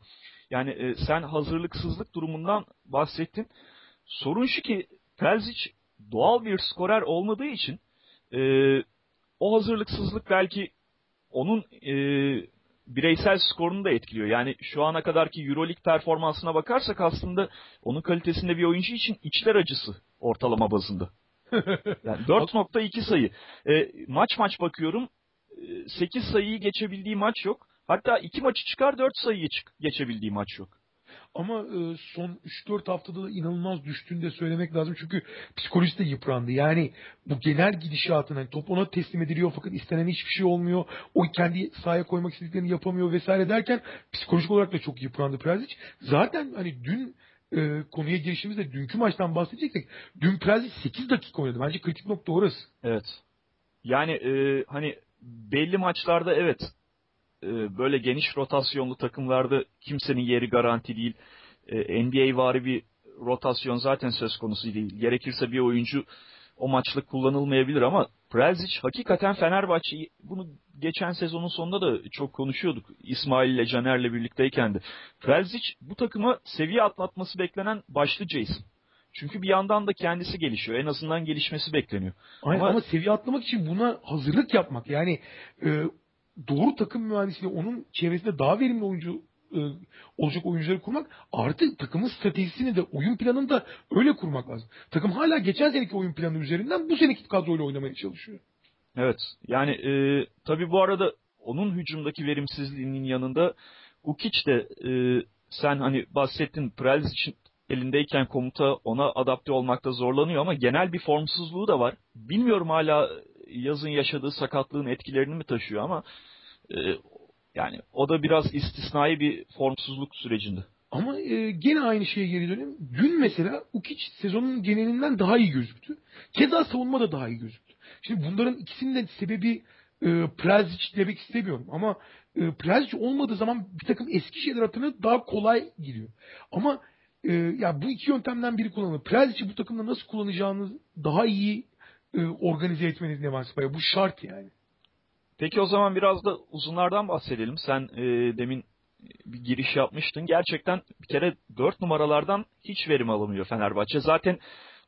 yani e, sen hazırlıksızlık durumundan bahsettin. Sorun şu ki Terzic doğal bir skorer olmadığı için e, o hazırlıksızlık belki onun e, bireysel skorunu da etkiliyor. Yani şu ana kadarki Euroleague performansına bakarsak aslında onun kalitesinde bir oyuncu için içler acısı ortalama bazında. <laughs> Yani 4.2 sayı. E, maç maç bakıyorum 8 sayıyı geçebildiği maç yok. Hatta iki maçı çıkar dört sayıyı çık geçebildiği maç yok. Ama e, son 3-4 haftada da inanılmaz düştüğünü de söylemek lazım. Çünkü psikolojisi de yıprandı. Yani bu genel gidişatın hani top ona teslim ediliyor fakat istenen hiçbir şey olmuyor. O kendi sahaya koymak istediklerini yapamıyor vesaire derken psikolojik olarak da çok yıprandı Prezic. Zaten hani dün e, konuya girişimizde dünkü maçtan bahsedeceksek dün Prezic 8 dakika oynadı. Bence kritik nokta orası. Evet. Yani e, hani belli maçlarda evet e, böyle geniş rotasyonlu takımlarda kimsenin yeri garanti değil. E, NBA vari bir rotasyon zaten söz konusu değil. Gerekirse bir oyuncu o maçlık kullanılmayabilir ama Prezic hakikaten Fenerbahçe'yi bunu geçen sezonun sonunda da çok konuşuyorduk. İsmail ile Caner'le birlikteyken de. Prezic bu takıma seviye atlatması beklenen başlıca isim. Çünkü bir yandan da kendisi gelişiyor. En azından gelişmesi bekleniyor. Aynen ama, ama seviye atlamak için buna hazırlık yapmak. Yani e, doğru takım mühendisliği onun çevresinde daha verimli oyuncu e, olacak oyuncuları kurmak artı takımın stratejisini de oyun planını da öyle kurmak lazım. Takım hala geçen seneki oyun planı üzerinden bu seneki kadroyla oynamaya çalışıyor. Evet. Yani e, tabii bu arada onun hücumdaki verimsizliğinin yanında Ukic de e, sen hani bahsettin Prelz için elindeyken komuta ona adapte olmakta zorlanıyor ama genel bir formsuzluğu da var. Bilmiyorum hala yazın yaşadığı sakatlığın etkilerini mi taşıyor ama e, yani o da biraz istisnai bir formsuzluk sürecinde. Ama e, gene aynı şeye geri dönelim. Dün mesela Ukic sezonun genelinden daha iyi gözüktü. Keza savunma da daha iyi gözüktü. Şimdi bunların ikisinin de sebebi e, Prazic demek istemiyorum. Ama e, Prazic olmadığı zaman bir takım eski şeyler hatırlanıp daha kolay gidiyor. Ama e, ya bu iki yöntemden biri kullanılır. Prazic'i bu takımda nasıl kullanacağını daha iyi e, organize etmeniz var Bu şart yani. Peki o zaman biraz da uzunlardan bahsedelim. Sen e, demin bir giriş yapmıştın. Gerçekten bir kere 4 numaralardan hiç verim alamıyor Fenerbahçe. Zaten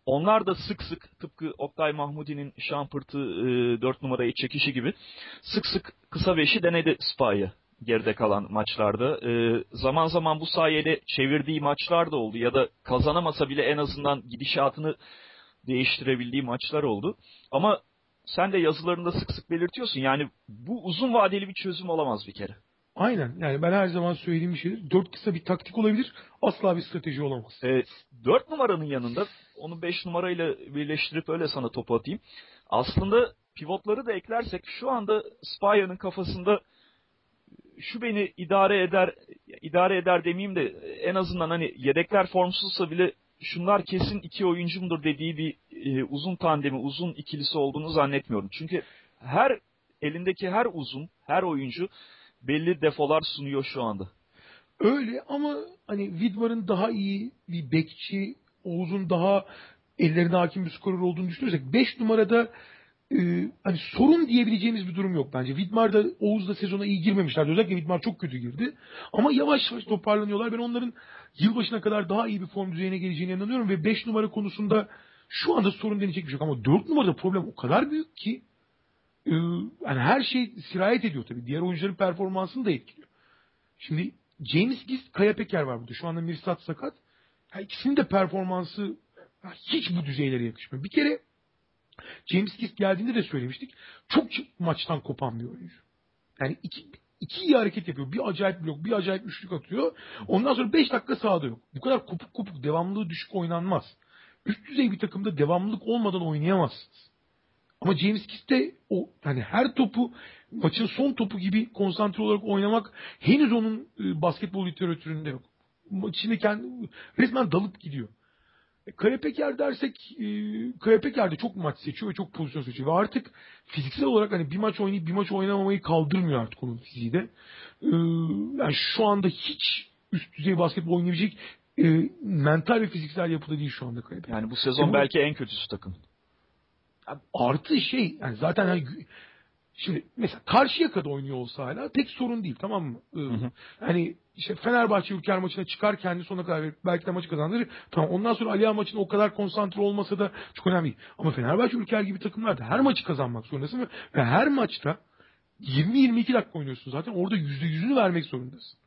onlar da sık sık tıpkı Oktay Mahmudi'nin şampırtı e, 4 numarayı çekişi gibi sık sık kısa beşi denedi Spa'yı geride kalan maçlarda. E, zaman zaman bu sayede çevirdiği maçlar da oldu ya da kazanamasa bile en azından gidişatını değiştirebildiği maçlar oldu. Ama sen de yazılarında sık sık belirtiyorsun. Yani bu uzun vadeli bir çözüm olamaz bir kere. Aynen. Yani ben her zaman söylediğim şeydir. Dört kısa bir taktik olabilir. Asla bir strateji olamaz. E, dört numaranın yanında onu beş numarayla birleştirip öyle sana topu atayım. Aslında pivotları da eklersek şu anda Spya'nın kafasında şu beni idare eder idare eder demeyeyim de en azından hani yedekler formsuzsa bile şunlar kesin iki oyuncumdur dediği bir e, uzun tandemi, uzun ikilisi olduğunu zannetmiyorum. Çünkü her elindeki her uzun, her oyuncu belli defolar sunuyor şu anda. Öyle ama hani Widmar'ın daha iyi bir bekçi, Oğuz'un daha ellerine hakim bir skorer olduğunu düşünürsek 5 numarada e, hani sorun diyebileceğimiz bir durum yok bence. Widmar da Oğuz da sezona iyi girmemişlerdi. Özellikle Widmar çok kötü girdi. Ama yavaş yavaş toparlanıyorlar. Ben onların yılbaşına kadar daha iyi bir form düzeyine geleceğine inanıyorum ve 5 numara konusunda şu anda sorun denecek bir şey yok. Ama 4 numarada problem o kadar büyük ki e, yani her şey sirayet ediyor tabii. Diğer oyuncuların performansını da etkiliyor. Şimdi James Gist, Kaya Peker var burada. Şu anda Mirsat sakat. Yani ikisinin de performansı hiç bu düzeylere yakışmıyor. Bir kere James Gist geldiğinde de söylemiştik. Çok maçtan kopan bir oyuncu. Yani iki, iki iyi hareket yapıyor. Bir acayip blok, bir acayip üçlük atıyor. Ondan sonra 5 dakika sahada yok. Bu kadar kopuk kopuk, devamlılığı düşük oynanmaz. Üst düzey bir takımda devamlılık olmadan oynayamazsınız. Ama James Kist'te o hani her topu maçın son topu gibi konsantre olarak oynamak henüz onun e, basketbol literatüründe yok. Maç kendi resmen dalıp gidiyor. E, Kaya Peker dersek e, Kaya Peker de çok maç seçiyor ve çok pozisyon seçiyor. Ve artık fiziksel olarak hani bir maç oynayıp bir maç oynamamayı kaldırmıyor artık onun fiziği de. E, yani şu anda hiç üst düzey basketbol oynayabilecek e, mental ve fiziksel yapıda değil şu anda Kaya Peker. Yani bu sezon e, belki en kötüsü takım. Artı şey yani zaten hani Şimdi mesela karşıya kadar oynuyor olsa hala pek sorun değil tamam mı? Ee, hı hı. Hani işte Fenerbahçe Ülker maçına çıkar kendi sonuna kadar belki de maçı kazandırır. Tamam ondan sonra Aliya maçına o kadar konsantre olmasa da çok önemli değil. Ama Fenerbahçe Ülker gibi takımlarda her maçı kazanmak zorundasın ve her maçta 20-22 dakika oynuyorsun zaten orada %100'ünü vermek zorundasın.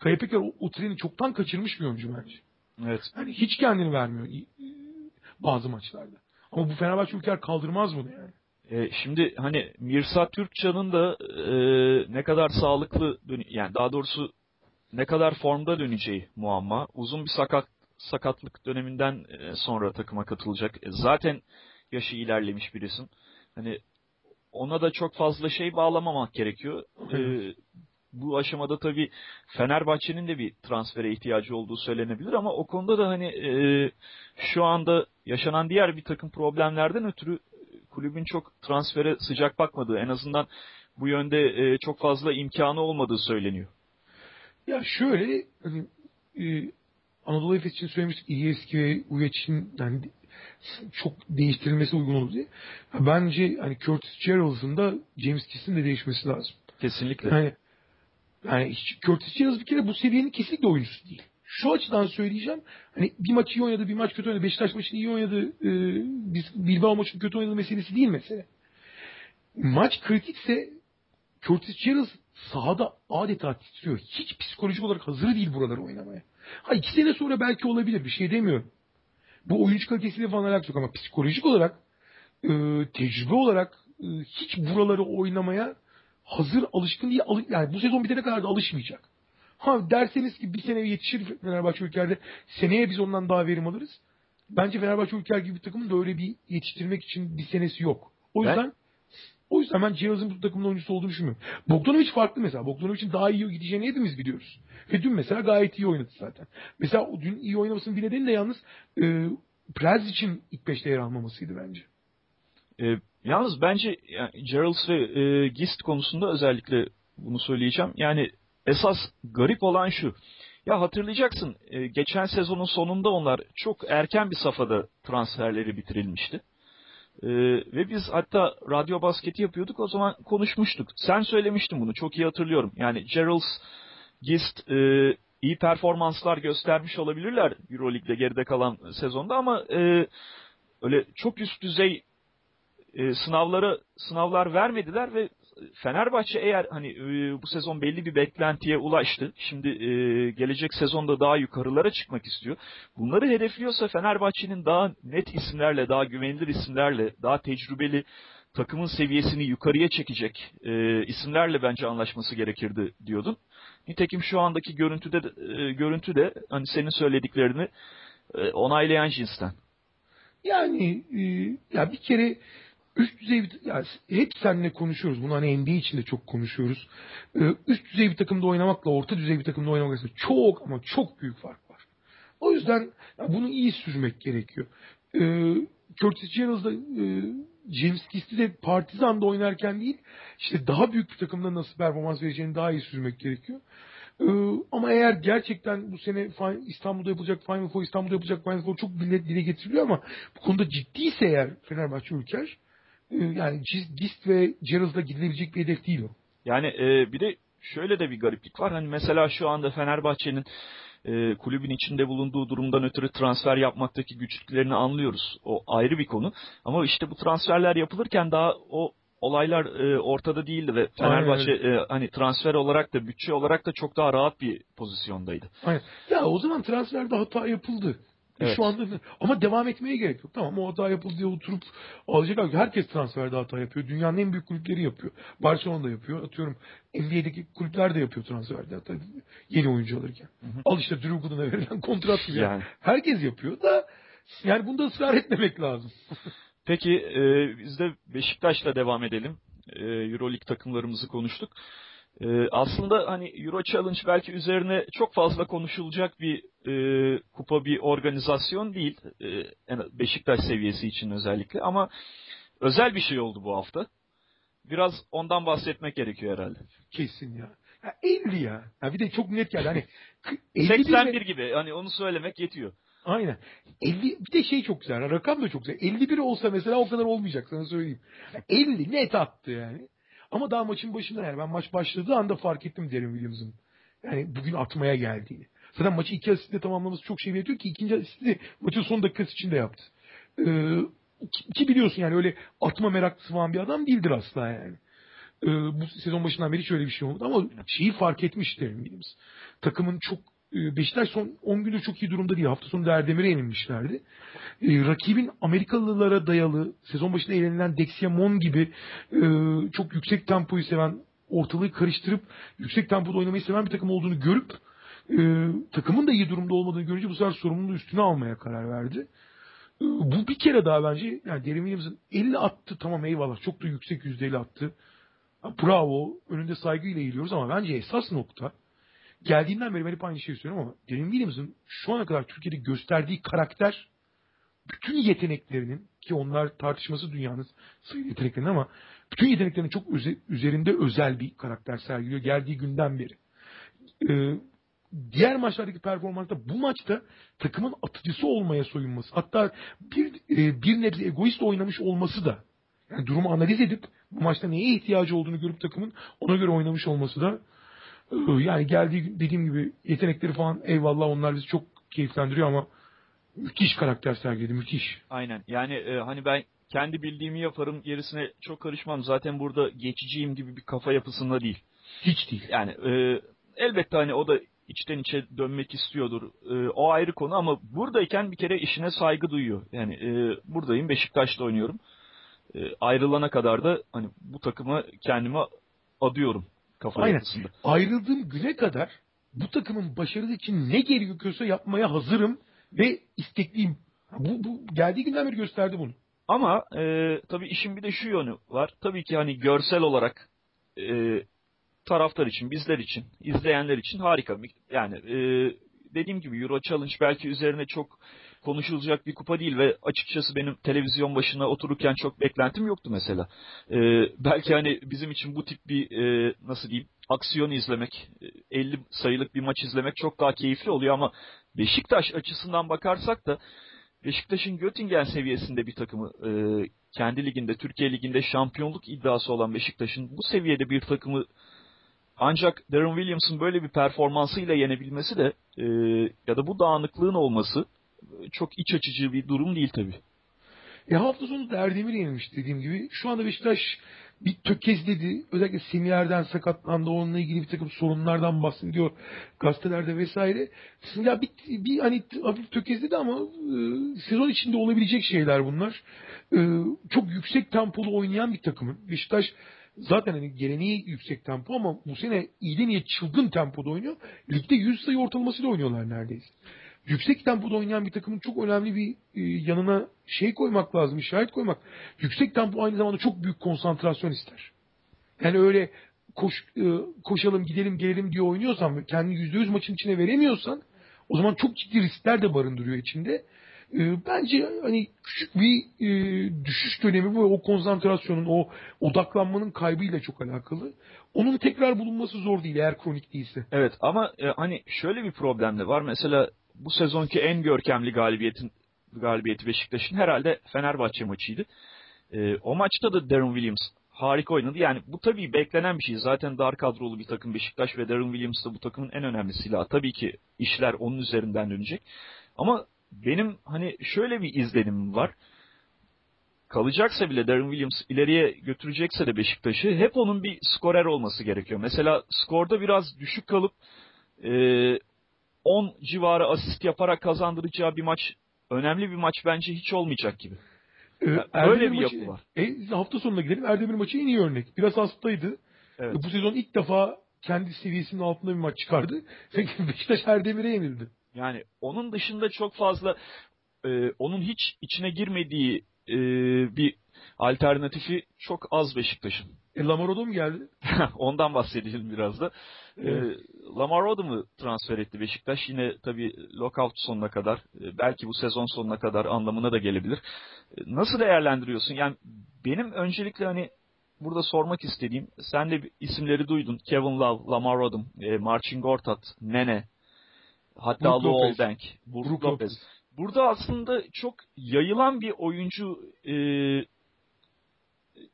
Kaya Peker o, o treni çoktan kaçırmış bir oyuncu bence. Evet. Yani hiç kendini vermiyor bazı maçlarda. Ama bu Fenerbahçe Ülker kaldırmaz bunu yani. E, şimdi hani Mirsa Türkçan'ın da e, ne kadar sağlıklı yani daha doğrusu ne kadar formda döneceği muamma. Uzun bir sakat sakatlık döneminden e, sonra takıma katılacak. E, zaten yaşı ilerlemiş birisin. Hani ona da çok fazla şey bağlamamak gerekiyor. E, bu aşamada tabii Fenerbahçe'nin de bir transfere ihtiyacı olduğu söylenebilir ama o konuda da hani e, şu anda yaşanan diğer bir takım problemlerden ötürü kulübün çok transfere sıcak bakmadığı, en azından bu yönde e, çok fazla imkanı olmadığı söyleniyor. Ya şöyle hani e, Anadolu Efes için söylemiştik İlyeski ve Uyeç'in yani çok değiştirilmesi uygun olur diye. Bence hani Curtis Gerald'ın da James Kiss'in de değişmesi lazım. Kesinlikle. Yani, yani hiç, Curtis Gerald bir kere bu seviyenin kesinlikle oyuncusu değil. Şu açıdan söyleyeceğim. Hani bir maç iyi oynadı, bir maç kötü oynadı. Beşiktaş maçını iyi oynadı. E, Bilbao maçını kötü oynadı meselesi değil mesele. Maç kritikse Curtis Gerald sahada adeta titriyor. Hiç psikolojik olarak hazır değil buraları oynamaya. Ha iki sene sonra belki olabilir bir şey demiyorum. Bu oyuncu kalitesiyle falan alakası yok ama psikolojik olarak e, tecrübe olarak e, hiç buraları oynamaya hazır alışkın değil. Yani bu sezon bitene kadar da alışmayacak. Ha derseniz ki bir sene yetişir Fenerbahçe ülkelerde seneye biz ondan daha verim alırız. Bence Fenerbahçe ülkeler gibi bir takımın da öyle bir yetiştirmek için bir senesi yok. O yüzden ben, o yüzden ben Cihaz'ın bu takımın oyuncusu olduğunu düşünmüyorum. Bogdanovic farklı mesela. Bogdanovic'in daha iyi gideceğini hepimiz biliyoruz. Ve dün mesela gayet iyi oynadı zaten. Mesela o dün iyi oynamasının bir nedeni de yalnız e, Prez için ilk beşte yer almamasıydı bence. E, yalnız bence yani Gerald ve e, Gist konusunda özellikle bunu söyleyeceğim. Yani esas garip olan şu. Ya hatırlayacaksın e, geçen sezonun sonunda onlar çok erken bir safhada transferleri bitirilmişti. Ee, ve biz hatta radyo basketi yapıyorduk o zaman konuşmuştuk. Sen söylemiştin bunu çok iyi hatırlıyorum. Yani Gerald Gist e, iyi performanslar göstermiş olabilirler Euroleague'de geride kalan sezonda ama e, öyle çok üst düzey e, sınavlara sınavlar vermediler ve Fenerbahçe eğer hani e, bu sezon belli bir beklentiye ulaştı. Şimdi e, gelecek sezonda daha yukarılara çıkmak istiyor. Bunları hedefliyorsa Fenerbahçe'nin daha net isimlerle, daha güvenilir isimlerle, daha tecrübeli takımın seviyesini yukarıya çekecek e, isimlerle bence anlaşması gerekirdi diyordun. Nitekim şu andaki görüntüde e, görüntü de hani senin söylediklerini e, onaylayan cinsten. Yani e, ya bir kere üst düzey bir, yani hep seninle konuşuyoruz. Bunu hani NBA için de çok konuşuyoruz. Ee, üst düzey bir takımda oynamakla orta düzey bir takımda oynamak arasında çok ama çok büyük fark var. O yüzden bunu iyi sürmek gerekiyor. Ee, Curtis Gerald'da e, James Kist'i de Partizan'da oynarken değil, işte daha büyük bir takımda nasıl performans vereceğini daha iyi sürmek gerekiyor. Ee, ama eğer gerçekten bu sene İstanbul'da yapılacak Final Four, İstanbul'da yapılacak Final Four çok millet dile getiriliyor ama bu konuda ciddiyse eğer Fenerbahçe Ülker yani Gist ve Gerald'da gidilebilecek bir hedef değil o. Yani e, bir de şöyle de bir gariplik var. Hani mesela şu anda Fenerbahçe'nin e, kulübün içinde bulunduğu durumdan ötürü transfer yapmaktaki güçlüklerini anlıyoruz. O ayrı bir konu. Ama işte bu transferler yapılırken daha o olaylar e, ortada değildi ve Fenerbahçe e, hani transfer olarak da bütçe olarak da çok daha rahat bir pozisyondaydı. Aynen. Ya o zaman transferde hata yapıldı. Evet. Şu anda ama devam etmeye gerek yok. Tamam o hata yapıldı diye oturup alacak. Herkes transferde hata yapıyor. Dünyanın en büyük kulüpleri yapıyor. Barcelona da yapıyor. Atıyorum NBA'deki kulüpler de yapıyor transferde. Hatta yeni oyuncu alırken. Hı hı. Al işte Drew Gooden'a verilen kontrat gibi. Yani. Herkes yapıyor da yani bunda ısrar etmemek lazım. <laughs> Peki e, biz de Beşiktaş'la devam edelim. E, Euroleague takımlarımızı konuştuk. Ee, aslında hani Euro Challenge belki üzerine çok fazla konuşulacak bir e, kupa bir organizasyon değil. E, Beşiktaş seviyesi için özellikle ama özel bir şey oldu bu hafta. Biraz ondan bahsetmek gerekiyor herhalde. Kesin ya. ya 50 ya. ya. Bir de çok net geldi. Hani 81 mi? gibi. Hani onu söylemek yetiyor. Aynen. 50 bir de şey çok güzel. Rakam da çok güzel. 51 olsa mesela o kadar olmayacak sana söyleyeyim. 50 net attı yani. Ama daha maçın başında yani ben maç başladığı anda fark ettim Derin Williams'ın. Yani bugün atmaya geldiğini. Zaten maçı iki asistle tamamlaması çok şey veriyor ki ikinci asisti maçın son dakikası içinde yaptı. Ee, ki biliyorsun yani öyle atma meraklısı falan bir adam değildir asla yani. Ee, bu sezon başından beri hiç öyle bir şey olmadı ama şeyi fark etmiş Derin Williams. Takımın çok Beşiktaş son 10 gündür çok iyi durumda değil. Hafta sonu Erdemir'e yenilmişlerdi. Ee, rakibin Amerikalılara dayalı sezon başında eğlenilen Dexiamon gibi e, çok yüksek tempoyu seven ortalığı karıştırıp yüksek tempoda oynamayı seven bir takım olduğunu görüp e, takımın da iyi durumda olmadığını görünce bu sefer sorumluluğu üstüne almaya karar verdi. E, bu bir kere daha bence yani Derin Williams'ın 50 attı tamam eyvallah çok da yüksek yüzdeyle attı. Bravo önünde saygıyla eğiliyoruz ama bence esas nokta geldiğinden beri ben hep aynı şeyi söylüyorum ama Derin Williams'ın şu ana kadar Türkiye'de gösterdiği karakter bütün yeteneklerinin ki onlar tartışması dünyanın sayılı yeteneklerinin ama bütün yeteneklerinin çok üzerinde özel bir karakter sergiliyor geldiği günden beri. Ee, diğer maçlardaki performansta bu maçta takımın atıcısı olmaya soyunması. Hatta bir e, bir nebze egoist oynamış olması da yani durumu analiz edip bu maçta neye ihtiyacı olduğunu görüp takımın ona göre oynamış olması da yani geldiği dediğim gibi yetenekleri falan eyvallah onlar bizi çok keyiflendiriyor ama müthiş karakter sergiledi müthiş. Aynen yani e, hani ben kendi bildiğimi yaparım gerisine çok karışmam zaten burada geçiciyim gibi bir kafa yapısında değil. Hiç değil. Yani e, elbette hani o da içten içe dönmek istiyordur. E, o ayrı konu ama buradayken bir kere işine saygı duyuyor. Yani e, buradayım Beşiktaş'ta oynuyorum. E, ayrılana kadar da hani bu takıma kendime adıyorum kafa Aynen. yapısında. Ayrıldığım güne kadar bu takımın başarısı için ne gerekiyorsa yapmaya hazırım ve istekliyim. Bu, bu geldiği günden beri gösterdi bunu. Ama e, tabii işin bir de şu yönü var. Tabii ki hani görsel olarak e, taraftar için, bizler için, izleyenler için harika. Yani e, dediğim gibi Euro Challenge belki üzerine çok konuşulacak bir kupa değil ve açıkçası benim televizyon başına otururken çok beklentim yoktu mesela. E, belki hani bizim için bu tip bir e, nasıl diyeyim aksiyon izlemek, e, 50 sayılık bir maç izlemek çok daha keyifli oluyor ama Beşiktaş açısından bakarsak da Beşiktaş'ın Göttingen seviyesinde bir takımı e, kendi liginde, Türkiye liginde şampiyonluk iddiası olan Beşiktaş'ın bu seviyede bir takımı ancak Darren Williams'ın böyle bir performansıyla yenebilmesi de e, ya da bu dağınıklığın olması e, çok iç açıcı bir durum değil tabii. E hafta sonu Erdemir yenilmiş dediğim gibi. Şu anda Beşiktaş bir tökezledi. Özellikle Semihler'den sakatlandı. Onunla ilgili bir takım sorunlardan bahsediyor gazetelerde vesaire. Ya bir, bir hani hafif tökezledi ama e, sezon içinde olabilecek şeyler bunlar. E, çok yüksek tempolu oynayan bir takımın. Beşiktaş zaten hani geleneği yüksek tempo ama bu sene iyiden iyiye çılgın tempoda oynuyor. Ligde 100 sayı ortalamasıyla oynuyorlar neredeyse yüksek tempoda oynayan bir takımın çok önemli bir e, yanına şey koymak lazım, işaret koymak. Yüksek tempo aynı zamanda çok büyük konsantrasyon ister. Yani öyle koş, e, koşalım, gidelim, gelelim diye oynuyorsan ve kendini %100 maçın içine veremiyorsan o zaman çok ciddi riskler de barındırıyor içinde. E, bence hani küçük bir düşüş dönemi bu o konsantrasyonun, o odaklanmanın kaybıyla çok alakalı. Onun tekrar bulunması zor değil eğer kronik değilse. Evet ama hani şöyle bir problem de var. Mesela bu sezonki en görkemli galibiyetin galibiyeti Beşiktaş'ın herhalde Fenerbahçe maçıydı. E, o maçta da Darren Williams harika oynadı. Yani bu tabii beklenen bir şey. Zaten dar kadrolu bir takım Beşiktaş ve Darren Williams da bu takımın en önemli silahı. Tabii ki işler onun üzerinden dönecek. Ama benim hani şöyle bir izlenimim var. Kalacaksa bile Darren Williams ileriye götürecekse de Beşiktaş'ı hep onun bir skorer olması gerekiyor. Mesela skorda biraz düşük kalıp e, 10 civarı asist yaparak kazandıracağı bir maç önemli bir maç bence hiç olmayacak gibi. Ee, böyle bir maçı- yapı var. E, hafta sonuna gidelim. Erdemir maçı en iyi örnek. Biraz hastaydı. Evet. Bu sezon ilk defa kendi seviyesinin altında bir maç çıkardı. <laughs> Beşiktaş Erdemir'e yenildi. Yani onun dışında çok fazla e, onun hiç içine girmediği e, bir alternatifi çok az Beşiktaş'ın. E, Lamar Odom geldi. <laughs> Ondan bahsedelim biraz da. Evet. E, Lamar Odom'u transfer etti Beşiktaş. Yine tabii lockout sonuna kadar, e, belki bu sezon sonuna kadar anlamına da gelebilir. E, Nasıl değerlendiriyorsun? Yani benim öncelikle hani burada sormak istediğim, sen de isimleri duydun. Kevin Love, Lamar Odom, e, Marcin Gortat, Nene, hatta Brook Lou Lopez. Oldenk, Brook Brook Lopez. Lopez. Burada aslında çok yayılan bir oyuncu e,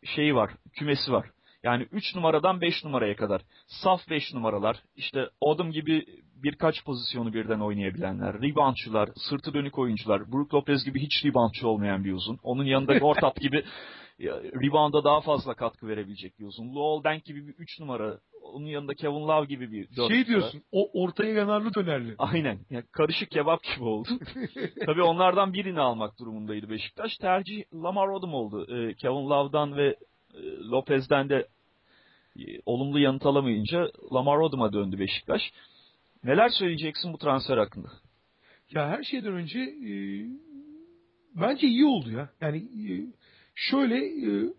şeyi var, kümesi var. Yani 3 numaradan 5 numaraya kadar. Saf 5 numaralar, işte Odom gibi birkaç pozisyonu birden oynayabilenler, reboundçular, sırtı dönük oyuncular, Brook Lopez gibi hiç reboundçu olmayan bir uzun. Onun yanında <laughs> Gortat gibi rebound'a daha fazla katkı verebilecek bir uzun. Lou Oldenk gibi bir 3 numara, onun yanında Kevin Love gibi bir 4 Şey diyorsun. O ortaya yanarlı dönerli. Aynen. Ya karışık kebap gibi oldu. <laughs> Tabii onlardan birini almak durumundaydı Beşiktaş. Tercih Lamar Odom oldu. Ee, Kevin Love'dan ve e, Lopez'den de olumlu yanıt alamayınca Lamar Odom'a döndü Beşiktaş. Neler söyleyeceksin bu transfer hakkında? Ya her şeyden önce e, bence iyi oldu ya. Yani e, şöyle e,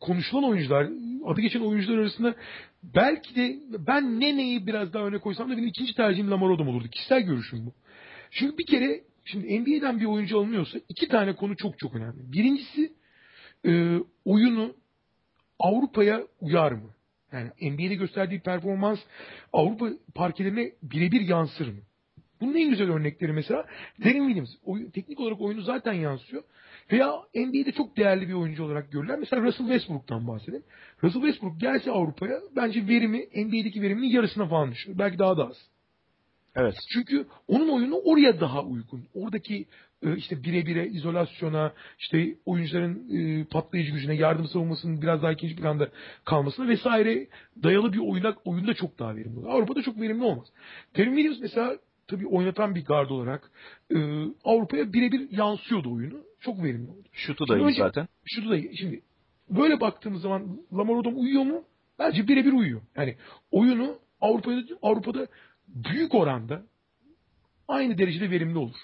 konuşulan oyuncular, adı geçen oyuncular arasında belki de ben Nene'yi biraz daha öne koysam da benim ikinci tercihim Lamar Odom olurdu. Kişisel görüşüm bu. Çünkü bir kere şimdi NBA'den bir oyuncu alınıyorsa iki tane konu çok çok önemli. Birincisi e, oyunu Avrupa'ya uyar mı? Yani NBA'de gösterdiği performans Avrupa parkelerine birebir yansır mı? Bunun en güzel örnekleri mesela Derin Williams. Oyun, teknik olarak oyunu zaten yansıyor. Veya NBA'de çok değerli bir oyuncu olarak görülen mesela Russell Westbrook'tan bahsedelim. Russell Westbrook gelse Avrupa'ya bence verimi NBA'deki veriminin yarısına falan düşüyor. Belki daha da az. Evet. Çünkü onun oyunu oraya daha uygun. Oradaki e, işte bire bire izolasyona, işte oyuncuların e, patlayıcı gücüne, yardım savunmasının biraz daha ikinci planda kalmasına vesaire dayalı bir oyuna, oyunda çok daha verimli olur. Avrupa'da çok verimli olmaz. Terim Williams mesela tabii oynatan bir gard olarak e, Avrupa'ya birebir yansıyordu oyunu. Çok verimli oldu. Şutu da iyi önce, zaten. Şutu da iyi. Şimdi böyle baktığımız zaman Lamar Odom uyuyor mu? Bence birebir uyuyor. Yani oyunu Avrupa'da Avrupa'da büyük oranda aynı derecede verimli olur.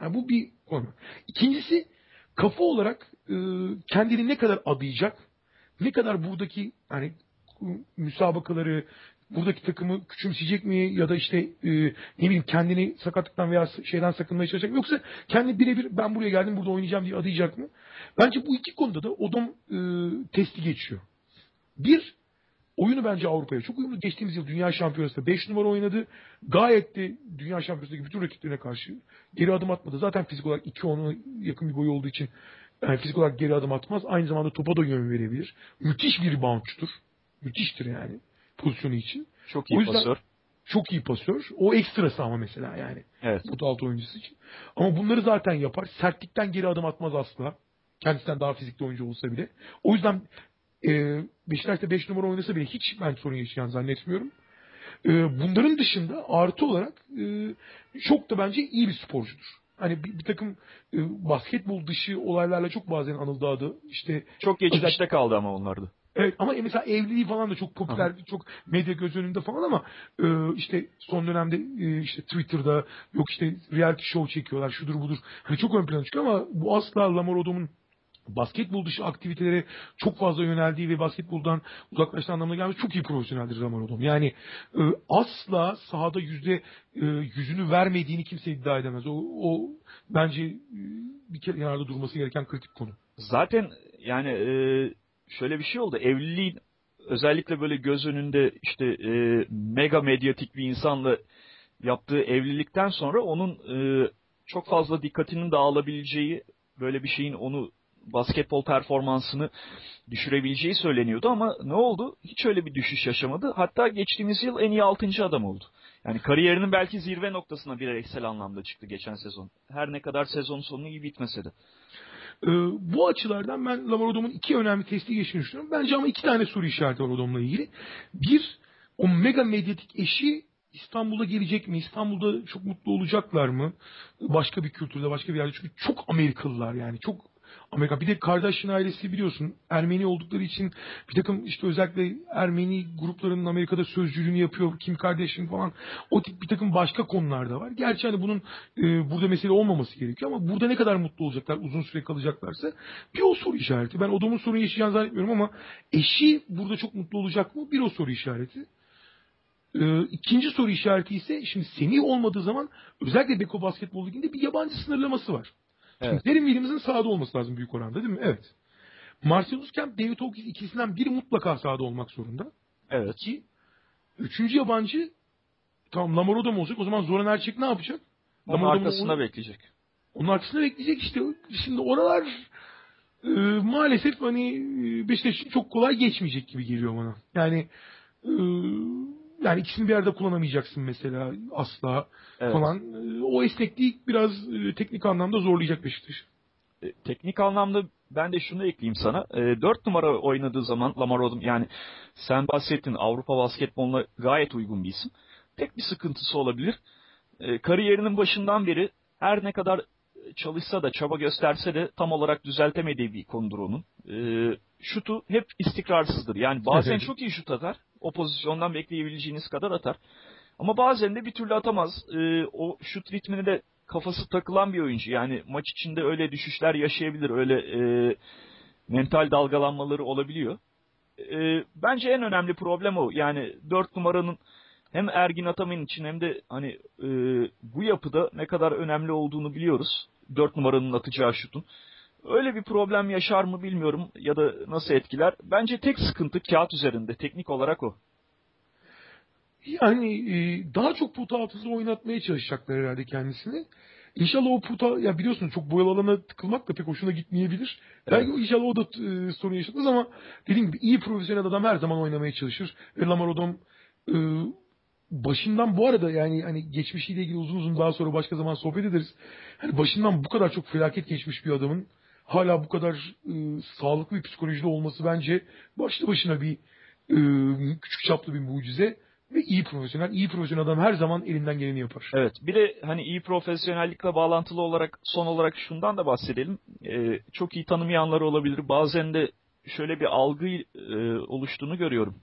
Yani bu bir konu. İkincisi kafa olarak e, kendini ne kadar adayacak, ne kadar buradaki hani müsabakaları, buradaki takımı küçümseyecek mi ya da işte e, ne bileyim kendini sakatlıktan veya şeyden sakınmaya çalışacak mı yoksa kendi birebir ben buraya geldim burada oynayacağım diye adayacak mı? Bence bu iki konuda da Odom e, testi geçiyor. Bir, oyunu bence Avrupa'ya çok uyumlu. Geçtiğimiz yıl Dünya Şampiyonası'nda 5 numara oynadı. Gayet de Dünya Şampiyonası'ndaki bütün rakiplerine karşı geri adım atmadı. Zaten fizik olarak 2-10'a yakın bir boyu olduğu için yani fizik olarak geri adım atmaz. Aynı zamanda topa da yön verebilir. Müthiş bir bounce'tur. Müthiştir yani pozisyonu için. Çok iyi pasör. Çok iyi pasör. O ekstrası ama mesela yani. Evet. Altı oyuncusu için. Ama bunları zaten yapar. Sertlikten geri adım atmaz asla. Kendisinden daha fizikli oyuncu olsa bile. O yüzden e, Beşiktaş'ta 5 beş numara oynasa bile hiç ben sorun yaşayacağını zannetmiyorum. E, bunların dışında artı olarak e, çok da bence iyi bir sporcudur. Hani bir, bir takım e, basketbol dışı olaylarla çok bazen anıldı adı. İşte çok geçmişte kaldı ama onlardı. Evet ama mesela evliliği falan da çok popüler, Aha. çok medya göz önünde falan ama e, işte son dönemde e, işte Twitter'da yok işte reality show çekiyorlar, şudur budur. Hani çok ön plana çıkıyor ama bu asla Lamar Odom'un basketbol dışı aktivitelere çok fazla yöneldiği ve basketboldan uzaklaştığı anlamına gelmiş çok iyi profesyoneldir Lamar Odom. Yani e, asla sahada yüzde e, yüzünü vermediğini kimse iddia edemez. O, o bence e, bir kenarda durması gereken kritik konu. Zaten yani e, şöyle bir şey oldu. Evliliğin özellikle böyle göz önünde işte e, mega medyatik bir insanla yaptığı evlilikten sonra onun e, çok fazla dikkatinin dağılabileceği böyle bir şeyin onu basketbol performansını düşürebileceği söyleniyordu ama ne oldu? Hiç öyle bir düşüş yaşamadı. Hatta geçtiğimiz yıl en iyi 6. adam oldu. Yani kariyerinin belki zirve noktasına bireysel anlamda çıktı geçen sezon. Her ne kadar sezon sonu iyi bitmese de. Ee, bu açılardan ben Lamar Odom'un iki önemli testi geçtiğini düşünüyorum. Bence ama iki tane soru işareti var Odom'la ilgili. Bir, o mega medyatik eşi İstanbul'a gelecek mi? İstanbul'da çok mutlu olacaklar mı? Başka bir kültürde, başka bir yerde. Çünkü çok Amerikalılar yani. Çok Amerika. Bir de kardeşin ailesi biliyorsun Ermeni oldukları için bir takım işte özellikle Ermeni gruplarının Amerika'da sözcülüğünü yapıyor. Kim kardeşin falan. O tip bir takım başka konular da var. Gerçi hani bunun e, burada mesele olmaması gerekiyor ama burada ne kadar mutlu olacaklar uzun süre kalacaklarsa bir o soru işareti. Ben odamın sorun yaşayacağını zannetmiyorum ama eşi burada çok mutlu olacak mı? Bir o soru işareti. Ee, ikinci soru işareti ise şimdi Semih olmadığı zaman özellikle Beko Basketbol Ligi'nde bir yabancı sınırlaması var. Evet. Derin Williams'ın sahada olması lazım büyük oranda değil mi? Evet. Marcellus Kemp, David Hawkins ikisinden biri mutlaka sahada olmak zorunda. Evet. Ki üçüncü yabancı tamam Lamar da mı olacak? O zaman Zoran Erçek ne yapacak? Onun arkasında onu, bekleyecek. Onun arkasında bekleyecek işte. Şimdi oralar e, maalesef hani e, Beşiktaş çok kolay geçmeyecek gibi geliyor bana. Yani e, yani ikisini bir arada kullanamayacaksın mesela asla evet. falan. O esnekliği biraz e, teknik anlamda zorlayacak Beşiktaş. E, teknik anlamda ben de şunu ekleyeyim sana. E, 4 numara oynadığı zaman Lamar Odom yani sen bahsettin Avrupa basketboluna gayet uygun bir isim. Tek bir sıkıntısı olabilir. E, kariyerinin başından beri her ne kadar çalışsa da çaba gösterse de tam olarak düzeltemediği bir konudur onun. E, şutu hep istikrarsızdır. Yani bazen <laughs> çok iyi şut atar o pozisyondan bekleyebileceğiniz kadar atar. Ama bazen de bir türlü atamaz. E, o şut ritmini de kafası takılan bir oyuncu. Yani maç içinde öyle düşüşler yaşayabilir. Öyle e, mental dalgalanmaları olabiliyor. E, bence en önemli problem o. Yani 4 numaranın hem Ergin Ataman için hem de hani e, bu yapıda ne kadar önemli olduğunu biliyoruz. 4 numaranın atacağı şutun. Öyle bir problem yaşar mı bilmiyorum ya da nasıl etkiler. Bence tek sıkıntı kağıt üzerinde. Teknik olarak o. Yani e, daha çok pota altında oynatmaya çalışacaklar herhalde kendisini. İnşallah o puta ya biliyorsun çok boyalı alana tıkılmak da pek hoşuna gitmeyebilir. Evet. Belki inşallah o da e, sorun yaşamaz ama dediğim gibi iyi profesyonel adam her zaman oynamaya çalışır. Ve Lamar Odom e, başından bu arada yani hani geçmişiyle ilgili uzun uzun daha sonra başka zaman sohbet ederiz. Hani başından bu kadar çok felaket geçmiş bir adamın hala bu kadar e, sağlıklı bir psikolojide olması bence başlı başına bir e, küçük çaplı bir mucize. Ve iyi profesyonel. iyi profesyonel adam her zaman elinden geleni yapar. Evet. Bir de hani iyi profesyonellikle bağlantılı olarak son olarak şundan da bahsedelim. Ee, çok iyi tanımayanlar olabilir. Bazen de şöyle bir algı e, oluştuğunu görüyorum.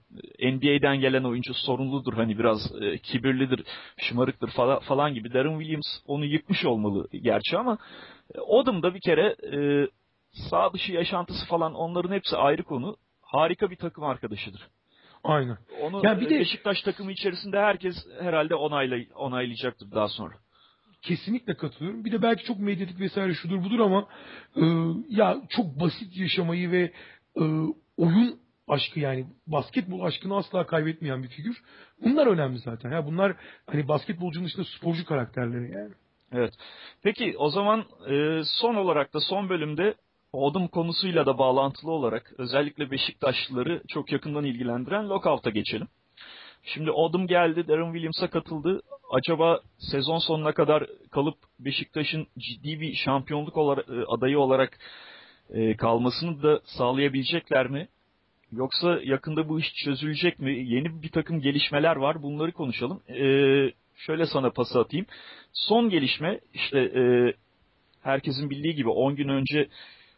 NBA'den gelen oyuncu sorumludur hani biraz e, kibirlidir, şımarıktır falan, falan gibi. Darren Williams onu yıkmış olmalı gerçi ama e, Odom da bir kere e, sağ dışı yaşantısı falan onların hepsi ayrı konu. Harika bir takım arkadaşıdır. Aynen. Onu yani bir de Beşiktaş takımı içerisinde herkes herhalde onayla, onaylayacaktır daha sonra. Kesinlikle katılıyorum. Bir de belki çok medyatik vesaire şudur budur ama e, ya çok basit yaşamayı ve e, oyun aşkı yani basketbol aşkını asla kaybetmeyen bir figür. Bunlar önemli zaten. Ya bunlar hani basketbolcunun dışında sporcu karakterleri yani. Evet. Peki o zaman e, son olarak da son bölümde Odum konusuyla da bağlantılı olarak özellikle Beşiktaşlıları çok yakından ilgilendiren lockout'a geçelim. Şimdi Odum geldi, Darren Williams'a katıldı. Acaba sezon sonuna kadar kalıp Beşiktaş'ın ciddi bir şampiyonluk olarak, e, adayı olarak e, kalmasını da sağlayabilecekler mi? Yoksa yakında bu iş çözülecek mi? Yeni bir takım gelişmeler var. Bunları konuşalım. E, şöyle sana pas atayım. Son gelişme işte e, herkesin bildiği gibi 10 gün önce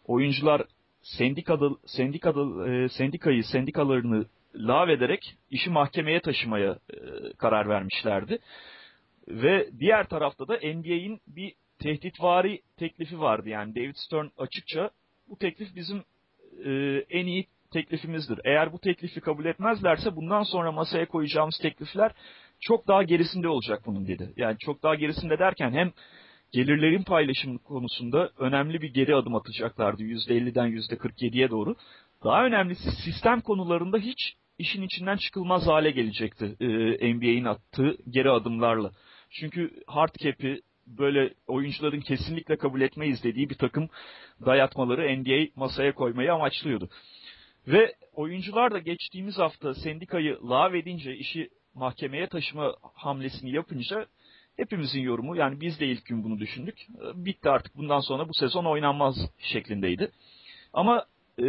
oyuncular sendikada, sendikada, e, sendikayı, sendikalarını lağvederek işi mahkemeye taşımaya e, karar vermişlerdi. Ve diğer tarafta da NBA'in bir tehditvari teklifi vardı. Yani David Stern açıkça bu teklif bizim e, en iyi teklifimizdir. Eğer bu teklifi kabul etmezlerse bundan sonra masaya koyacağımız teklifler çok daha gerisinde olacak bunun dedi. Yani çok daha gerisinde derken hem gelirlerin paylaşımı konusunda önemli bir geri adım atacaklardı %50'den %47'ye doğru. Daha önemlisi sistem konularında hiç işin içinden çıkılmaz hale gelecekti e, NBA'in attığı geri adımlarla. Çünkü hard cap'i böyle oyuncuların kesinlikle kabul etmeyiz dediği bir takım dayatmaları NBA masaya koymayı amaçlıyordu. Ve oyuncular da geçtiğimiz hafta sendikayı lağvedince işi mahkemeye taşıma hamlesini yapınca hepimizin yorumu yani biz de ilk gün bunu düşündük. Bitti artık bundan sonra bu sezon oynanmaz şeklindeydi. Ama e,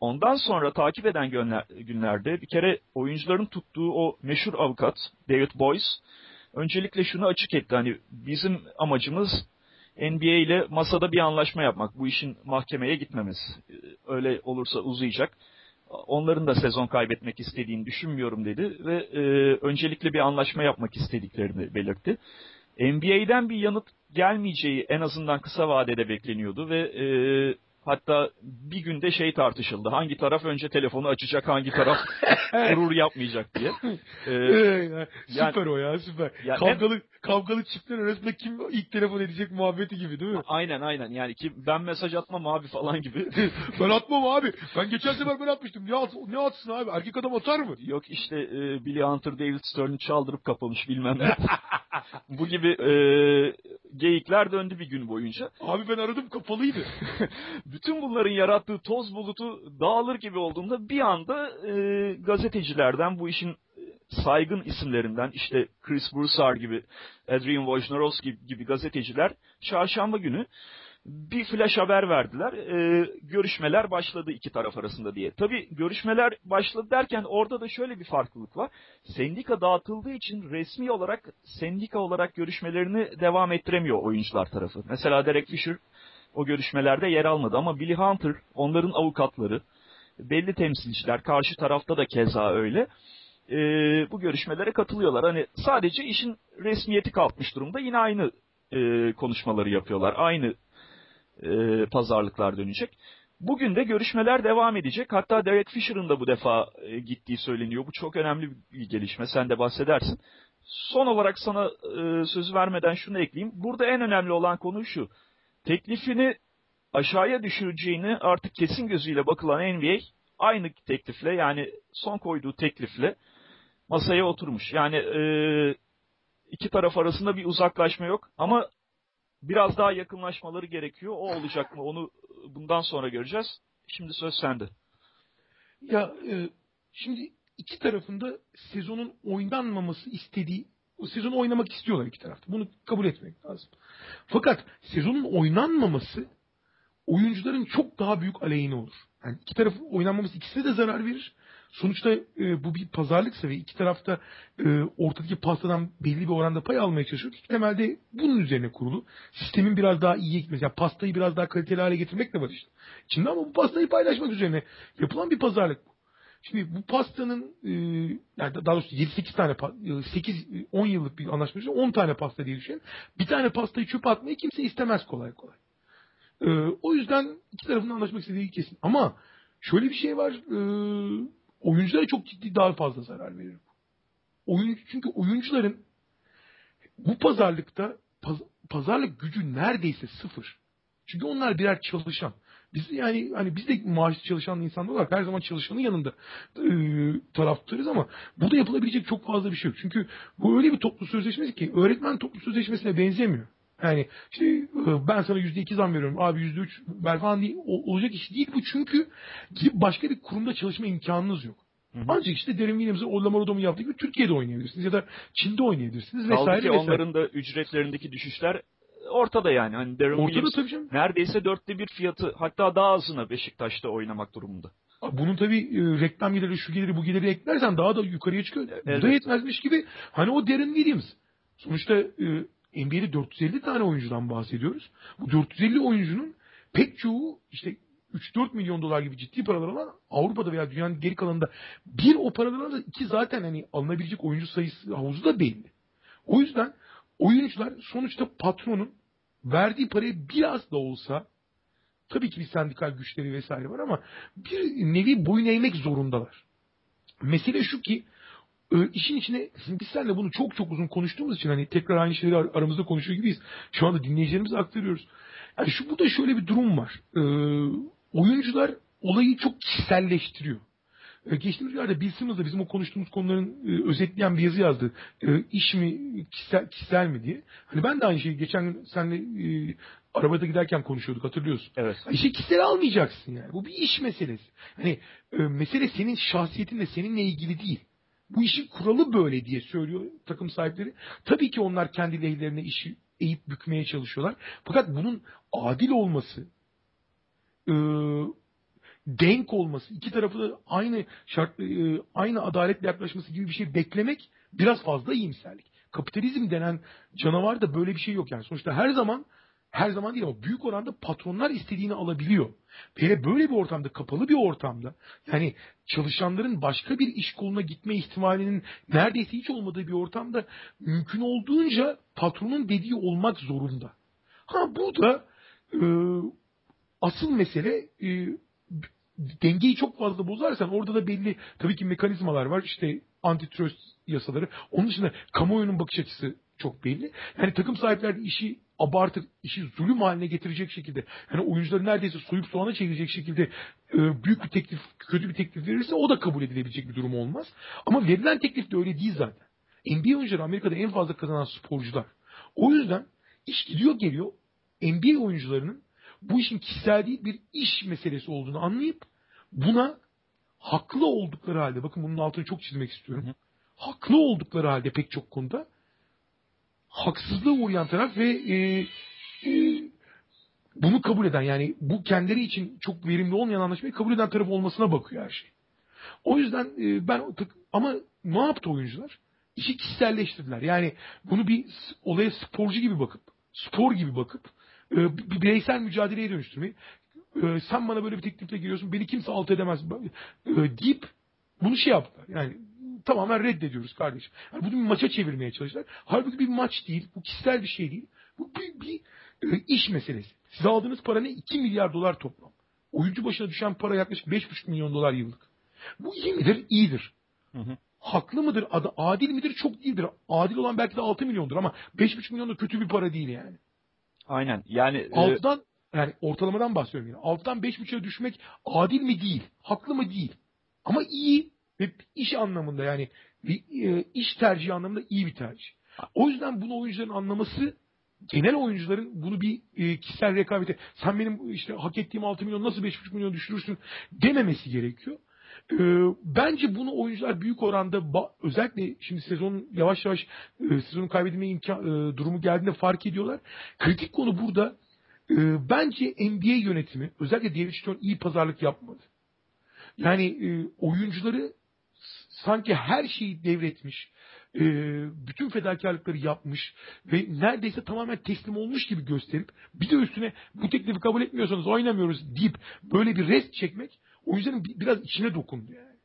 ondan sonra takip eden günlerde bir kere oyuncuların tuttuğu o meşhur avukat David Boyce öncelikle şunu açık etti. Hani bizim amacımız NBA ile masada bir anlaşma yapmak. Bu işin mahkemeye gitmemiz. Öyle olursa uzayacak. Onların da sezon kaybetmek istediğini düşünmüyorum dedi ve e, öncelikle bir anlaşma yapmak istediklerini belirtti. NBA'den bir yanıt gelmeyeceği en azından kısa vadede bekleniyordu ve e, Hatta bir günde şey tartışıldı. Hangi taraf önce telefonu açacak, hangi taraf <laughs> gurur yapmayacak diye. <laughs> Ee, yani, süper o ya süper. Yani kavgalı hem, kavgalı çiftler arasında kim ilk telefon edecek muhabbeti gibi değil mi? Aynen aynen. Yani ki ben mesaj atmam abi falan gibi. <laughs> ben atmam abi. Ben geçen sefer ben atmıştım. Ne, at, ne atsın abi? Erkek adam atar mı? Yok işte e, Billy Hunter David Stern'ı çaldırıp kapamış bilmem ne. Bu gibi e, geyikler döndü bir gün boyunca. Abi ben aradım kapalıydı. Bütün bunların yarattığı toz bulutu dağılır gibi olduğunda bir anda e, gazetecilerden bu işin saygın isimlerinden işte Chris Broussard gibi, Adrian Wojnarowski gibi gazeteciler çarşamba günü bir flash haber verdiler. E, görüşmeler başladı iki taraf arasında diye. Tabi görüşmeler başladı derken orada da şöyle bir farklılık var. Sendika dağıtıldığı için resmi olarak sendika olarak görüşmelerini devam ettiremiyor oyuncular tarafı. Mesela Derek Fisher o görüşmelerde yer almadı ama Billy Hunter, onların avukatları, belli temsilciler, karşı tarafta da keza öyle e, bu görüşmelere katılıyorlar. Hani sadece işin resmiyeti kalkmış durumda. Yine aynı e, konuşmaları yapıyorlar. Aynı e, pazarlıklar dönecek. Bugün de görüşmeler devam edecek. Hatta Derek Fisher'ın da bu defa e, gittiği söyleniyor. Bu çok önemli bir gelişme. Sen de bahsedersin. Son olarak sana e, söz vermeden şunu ekleyeyim. Burada en önemli olan konu şu. Teklifini aşağıya düşüreceğini artık kesin gözüyle bakılan NBA aynı teklifle yani son koyduğu teklifle masaya oturmuş. Yani e, iki taraf arasında bir uzaklaşma yok ama biraz daha yakınlaşmaları gerekiyor. O olacak mı? Onu bundan sonra göreceğiz. Şimdi söz sende. Ya e, şimdi iki tarafında sezonun oynanmaması istediği sezonu oynamak istiyorlar iki tarafta. Bunu kabul etmek lazım. Fakat sezonun oynanmaması oyuncuların çok daha büyük aleyhine olur. Yani iki tarafın oynanmaması ikisine de zarar verir. Sonuçta e, bu bir pazarlıksa ve iki tarafta e, ortadaki pastadan belli bir oranda pay almaya çalışıyor. Temelde bunun üzerine kurulu. Sistemin biraz daha iyiye gitmesi. Yani pastayı biraz daha kaliteli hale getirmek de var işte. Şimdi ama bu pastayı paylaşmak üzerine yapılan bir pazarlık bu. Şimdi bu pastanın e, yani daha doğrusu 7-8 tane 8-10 yıllık bir anlaşma 10 tane pasta diye düşünün. Bir tane pastayı çöpe atmayı kimse istemez kolay kolay. E, o yüzden iki tarafın anlaşmak istediği kesin. Ama şöyle bir şey var. E, oyunculara çok ciddi daha fazla zarar verir. Oyun, çünkü oyuncuların bu pazarlıkta paz, pazarlık gücü neredeyse sıfır. Çünkü onlar birer çalışan. Biz yani hani biz de maaşlı çalışan insanlar olarak her zaman çalışanın yanında e, taraftarız ama burada yapılabilecek çok fazla bir şey yok. Çünkü bu öyle bir toplu sözleşmesi ki öğretmen toplu sözleşmesine benzemiyor. Yani işte ben sana yüzde iki zam veriyorum. Abi yüzde üç ver falan değil. Olacak iş değil bu çünkü başka bir kurumda çalışma imkanınız yok. Hı hı. Ancak işte Derin Williams'ın o Lamar yaptığı gibi Türkiye'de oynayabilirsiniz ya da Çin'de oynayabilirsiniz vesaire Kaldı ki vesaire. onların da ücretlerindeki düşüşler ortada yani. Hani Darren ortada Williams tabii canım. neredeyse dörtte bir fiyatı hatta daha azına Beşiktaş'ta oynamak durumunda. Bunun tabii e, reklam geliri, şu geliri, bu geliri eklersen daha da yukarıya çıkıyor. Evet. Bu da yetmezmiş gibi. Hani o Darren Williams. Sonuçta e, NBA'de 450 tane oyuncudan bahsediyoruz. Bu 450 oyuncunun pek çoğu işte 3-4 milyon dolar gibi ciddi paralar alan Avrupa'da veya dünyanın geri kalanında bir o paralar da iki zaten hani alınabilecek oyuncu sayısı havuzu da belli. O yüzden oyuncular sonuçta patronun verdiği parayı biraz da olsa tabii ki bir sendikal güçleri vesaire var ama bir nevi boyun eğmek zorundalar. Mesele şu ki e, işin içine <laughs> biz seninle bunu çok çok uzun konuştuğumuz için hani tekrar aynı şeyleri aramızda konuşuyor gibiyiz. Şu anda dinleyicilerimize aktarıyoruz. Yani şu burada şöyle bir durum var. Ee, oyuncular olayı çok kişiselleştiriyor. Ee, geçtiğimiz günlerde Bill Simmons da bizim o konuştuğumuz konuların e, özetleyen bir yazı yazdı. E, iş mi kişisel, kişisel mi diye. Hani ben de aynı şeyi geçen gün seninle e, arabada giderken konuşuyorduk hatırlıyorsun. Evet. İşi kişisel almayacaksın yani. Bu bir iş meselesi. Hani e, mesele senin şahsiyetinle seninle ilgili değil. Bu işin kuralı böyle diye söylüyor takım sahipleri. Tabii ki onlar kendi lehlerine işi eğip bükmeye çalışıyorlar. Fakat bunun adil olması, e, denk olması, iki tarafı da aynı şart, e, aynı adaletle yaklaşması gibi bir şey beklemek biraz fazla iyimserlik. Kapitalizm denen canavar da böyle bir şey yok yani. Sonuçta her zaman her zaman değil ama büyük oranda patronlar istediğini alabiliyor. Ve böyle bir ortamda, kapalı bir ortamda yani çalışanların başka bir iş koluna gitme ihtimalinin neredeyse hiç olmadığı bir ortamda mümkün olduğunca patronun dediği olmak zorunda. Ha bu da e, asıl mesele e, dengeyi çok fazla bozarsan orada da belli tabii ki mekanizmalar var. İşte antitrust yasaları. Onun dışında kamuoyunun bakış açısı çok belli. Yani takım sahipleri işi abartır, işi zulüm haline getirecek şekilde, yani oyuncuları neredeyse soyup soğana çevirecek şekilde e, büyük bir teklif, kötü bir teklif verirse o da kabul edilebilecek bir durum olmaz. Ama verilen teklif de öyle değil zaten. NBA oyuncuları Amerika'da en fazla kazanan sporcular. O yüzden iş gidiyor geliyor NBA oyuncularının bu işin kişisel değil bir iş meselesi olduğunu anlayıp buna haklı oldukları halde bakın bunun altını çok çizmek istiyorum. Haklı oldukları halde pek çok konuda haksızlığa uğrayan taraf ve e, e, bunu kabul eden yani bu kendileri için çok verimli olmayan anlaşmayı kabul eden taraf olmasına bakıyor her şey. O yüzden e, ben ama ne yaptı oyuncular? İşi kişiselleştirdiler. Yani bunu bir olaya sporcu gibi bakıp, spor gibi bakıp bireysel mücadeleye dönüştürmeyi e, sen bana böyle bir teklifle geliyorsun beni kimse alt edemez e, deyip bunu şey yaptılar. Yani tamamen reddediyoruz kardeşim. Yani bunu bir maça çevirmeye çalıştılar. Halbuki bir maç değil. Bu kişisel bir şey değil. Bu bir, bir e, iş meselesi. Siz aldığınız para ne? 2 milyar dolar toplam. Oyuncu başına düşen para yaklaşık 5,5 milyon dolar yıllık. Bu iyi midir? İyidir. Hı hı. Haklı mıdır? Adil midir? Çok değildir. Adil olan belki de 6 milyondur ama 5,5 milyon da kötü bir para değil yani. Aynen. Yani alttan Yani ortalamadan bahsediyorum yine. 6'dan 5.5'a düşmek adil mi değil, haklı mı değil. Ama iyi ve iş anlamında yani e, iş tercihi anlamında iyi bir tercih. O yüzden bunu oyuncuların anlaması genel oyuncuların bunu bir e, kişisel rekabete sen benim işte hak ettiğim 6 milyon nasıl 5,5 milyon düşürürsün dememesi gerekiyor. E, bence bunu oyuncular büyük oranda özellikle şimdi sezonun yavaş yavaş e, sezonu kaybedilme imkan, e, durumu geldiğinde fark ediyorlar. Kritik konu burada e, bence NBA yönetimi özellikle David Stern iyi pazarlık yapmadı. Yani e, oyuncuları sanki her şeyi devretmiş, e, bütün fedakarlıkları yapmış ve neredeyse tamamen teslim olmuş gibi gösterip bir de üstüne bu teklifi kabul etmiyorsanız oynamıyoruz deyip böyle bir rest çekmek oyuncuların bi- biraz içine dokundu yani.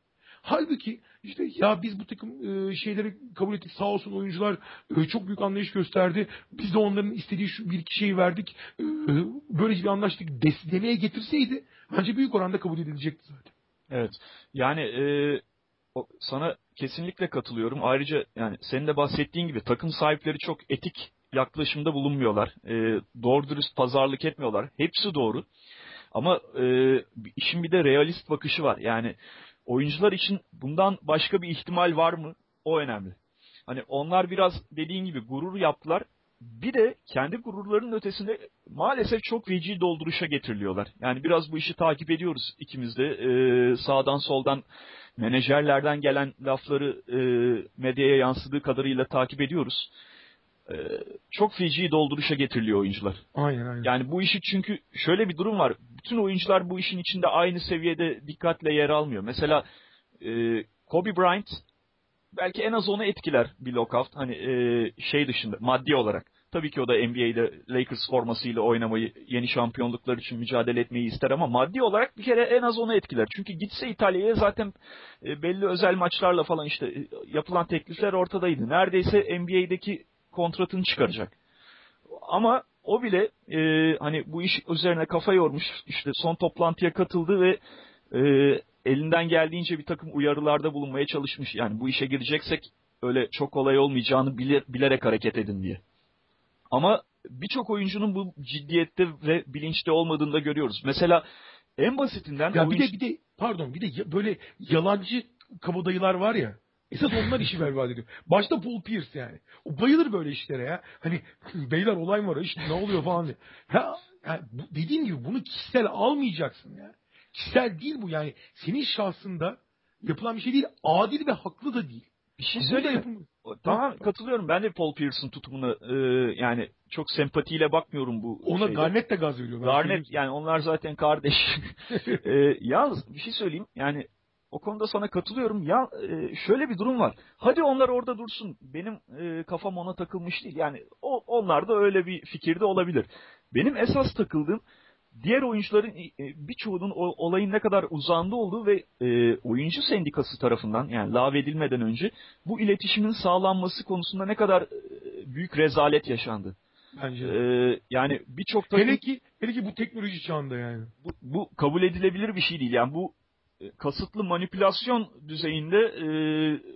Halbuki işte ya biz bu takım e, şeyleri kabul ettik sağ olsun oyuncular e, çok büyük anlayış gösterdi. Biz de onların istediği şu bir iki şeyi verdik. E, böylece bir anlaştık demeye getirseydi bence büyük oranda kabul edilecekti zaten. Evet. Yani e, o- sana kesinlikle katılıyorum. Ayrıca yani senin de bahsettiğin gibi takım sahipleri çok etik yaklaşımda bulunmuyorlar. E, doğru dürüst pazarlık etmiyorlar. Hepsi doğru. Ama e, işin bir de realist bakışı var. Yani oyuncular için bundan başka bir ihtimal var mı? O önemli. Hani onlar biraz dediğin gibi gurur yaptılar. Bir de kendi gururlarının ötesinde maalesef çok feci dolduruşa getiriliyorlar. Yani biraz bu işi takip ediyoruz ikimiz de. Ee, sağdan soldan menajerlerden gelen lafları e, medyaya yansıdığı kadarıyla takip ediyoruz. Ee, çok feci dolduruşa getiriliyor oyuncular. Aynen aynen. Yani bu işi çünkü şöyle bir durum var. Bütün oyuncular bu işin içinde aynı seviyede dikkatle yer almıyor. Mesela e, Kobe Bryant belki en az onu etkiler bir lockout. Hani e, şey dışında maddi olarak. Tabii ki o da NBA'de Lakers formasıyla oynamayı, yeni şampiyonluklar için mücadele etmeyi ister ama maddi olarak bir kere en az onu etkiler. Çünkü gitse İtalya'ya zaten e, belli özel maçlarla falan işte e, yapılan teklifler ortadaydı. Neredeyse NBA'deki kontratını çıkaracak. Ama o bile e, hani bu iş üzerine kafa yormuş. işte son toplantıya katıldı ve e, elinden geldiğince bir takım uyarılarda bulunmaya çalışmış. Yani bu işe gireceksek öyle çok kolay olmayacağını bile, bilerek hareket edin diye. Ama birçok oyuncunun bu ciddiyette ve bilinçte olmadığını da görüyoruz. Mesela en basitinden Ya bir oyuncu- de bir de pardon bir de böyle yalancı kabadayılar var ya. Esas onlar işi berbat ediyor. Başta Paul Pierce yani. O bayılır böyle işlere ya. Hani beyler olay var işte ne oluyor falan diye. Ya, yani dediğim gibi bunu kişisel almayacaksın ya. Kişisel değil bu yani. Senin şahsında yapılan bir şey değil. Adil ve haklı da değil. bir şey söyleyeyim. Tamam katılıyorum. Ben de Paul Pierce'ın tutumuna e, yani çok sempatiyle bakmıyorum bu Ona şeyde. Garnett de gaz veriyor. söyleyeyim yani onlar zaten kardeş. <laughs> e, yalnız bir şey söyleyeyim. Yani o konuda sana katılıyorum. Ya e, şöyle bir durum var. Hadi onlar orada dursun. Benim e, kafam ona takılmış değil. Yani o onlar da öyle bir fikirde olabilir. Benim esas takıldığım diğer oyuncuların e, birçoğunun o olayın ne kadar uzağında olduğu ve e, oyuncu sendikası tarafından yani lağvedilmeden önce bu iletişimin sağlanması konusunda ne kadar e, büyük rezalet yaşandı. Bence. E, de. yani birçok takım Hele ki, hele ki bu teknoloji çağında yani. bu, bu kabul edilebilir bir şey değil. Yani bu e, kasıtlı manipülasyon düzeyinde e,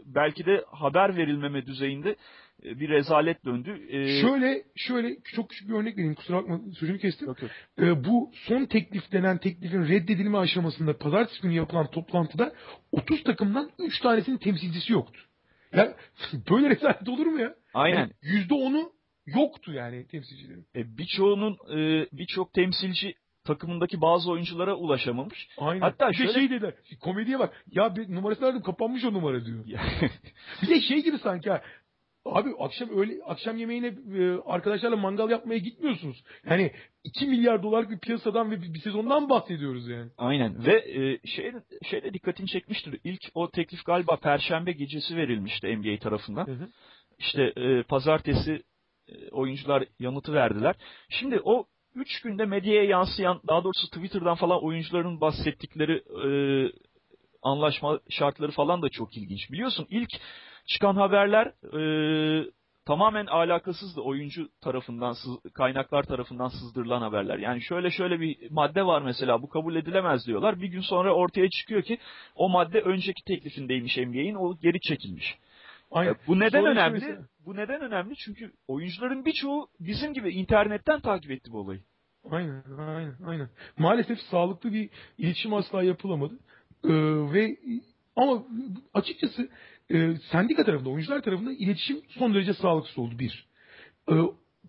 belki de haber verilmeme düzeyinde e, bir rezalet döndü. E, Şöyle şöyle çok küçük bir örnek vereyim. Kusura bakma sözünü kestim. Yok, yok. Ee, bu son teklif denen teklifin reddedilme aşamasında pazartesi günü yapılan toplantıda 30 takımdan 3 tanesinin temsilcisi yoktu. Ya <laughs> böyle rezalet olur mu ya? Aynen. Yani %10'u yoktu yani temsilcilerin. E, birçoğunun e, birçok temsilci takımındaki bazı oyunculara ulaşamamış. Aynen. Hatta şöyle- şey dediler. Komediye bak. Ya bir numarası aradım kapanmış o numara diyor. <laughs> Bir de şey gibi sanki ha. Abi akşam öyle akşam yemeğine e, arkadaşlarla mangal yapmaya gitmiyorsunuz. Yani 2 milyar dolarlık bir piyasadan ve bir, bir sezondan bahsediyoruz yani. Aynen ve e, şey şeyde dikkatini çekmiştir. İlk o teklif galiba Perşembe gecesi verilmişti NBA tarafından. Hı hı. İşte e, pazartesi e, oyuncular yanıtı verdiler. Şimdi o üç günde medyaya yansıyan, daha doğrusu Twitter'dan falan oyuncuların bahsettikleri e, anlaşma şartları falan da çok ilginç. Biliyorsun ilk çıkan haberler e, tamamen alakasızdı oyuncu tarafından, kaynaklar tarafından sızdırılan haberler. Yani şöyle şöyle bir madde var mesela bu kabul edilemez diyorlar. Bir gün sonra ortaya çıkıyor ki o madde önceki teklifindeymiş NBA'in o geri çekilmiş. Aynen. E, Bu neden Sonra önemli? mesela- Bu neden önemli? Çünkü oyuncuların birçoğu bizim gibi internetten takip etti bu olayı. Aynen, aynen, aynen. Maalesef sağlıklı bir iletişim asla yapılamadı. Ee, ve ama açıkçası e, sendika tarafında, oyuncular tarafında iletişim son derece sağlıksız oldu bir. Ee,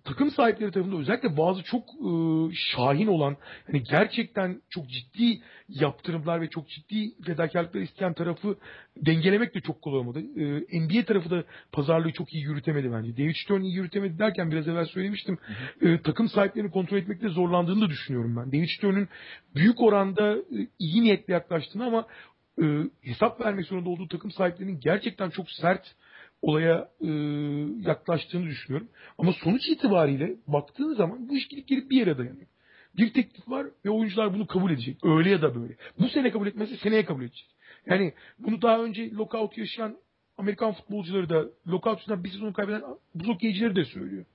takım sahipleri tarafında özellikle bazı çok e, şahin olan, hani gerçekten çok ciddi yaptırımlar ve çok ciddi fedakarlıklar isteyen tarafı dengelemek de çok kolay olmadı. E, NBA tarafı da pazarlığı çok iyi yürütemedi bence. David Stern iyi yürütemedi derken biraz evvel söylemiştim. E, takım sahiplerini kontrol etmekte zorlandığını da düşünüyorum ben. David Stern'ün büyük oranda e, iyi niyetle yaklaştığını ama e, hesap vermek zorunda olduğu takım sahiplerinin gerçekten çok sert olaya e, yaklaştığını düşünüyorum. Ama sonuç itibariyle baktığın zaman bu iş gidip gelip bir yere dayanıyor. Bir teklif var ve oyuncular bunu kabul edecek. Öyle ya da böyle. Bu sene kabul etmezse seneye kabul edecek. Yani bunu daha önce lockout yaşayan Amerikan futbolcuları da lockout yüzünden bir sezonu kaybeden buz hokeycileri de söylüyor.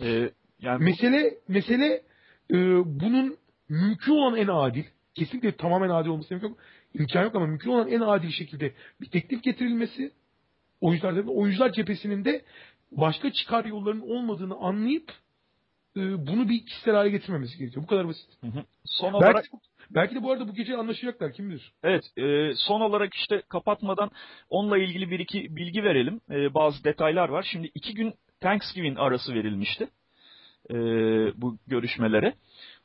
Ee, yani Mesele mesele e, bunun mümkün olan en adil, kesinlikle tamamen adil olması imkan yok, imkan yok ama mümkün olan en adil şekilde bir teklif getirilmesi, oyuncular tarafından, oyuncular cephesinin de başka çıkar yollarının olmadığını anlayıp e, bunu bir kişisel hale getirmemesi gerekiyor. Bu kadar basit. Hı hı. Son olarak Belki, belki de bu arada bu gece anlaşacaklar kim bilir. Evet, e, son olarak işte kapatmadan onunla ilgili bir iki bilgi verelim. E, bazı detaylar var. Şimdi iki gün Thanksgiving arası verilmişti e, bu görüşmelere.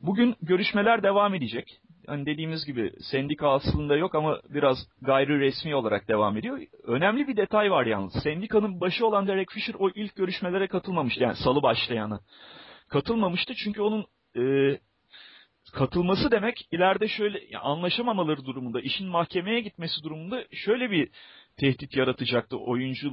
Bugün görüşmeler devam edecek. Hani dediğimiz gibi sendika aslında yok ama biraz gayri resmi olarak devam ediyor. Önemli bir detay var yalnız. Sendikanın başı olan Derek Fisher o ilk görüşmelere katılmamıştı. Yani salı başlayanı. Katılmamıştı çünkü onun e, katılması demek ileride şöyle anlaşamamaları durumunda, işin mahkemeye gitmesi durumunda şöyle bir tehdit yaratacaktı oyuncu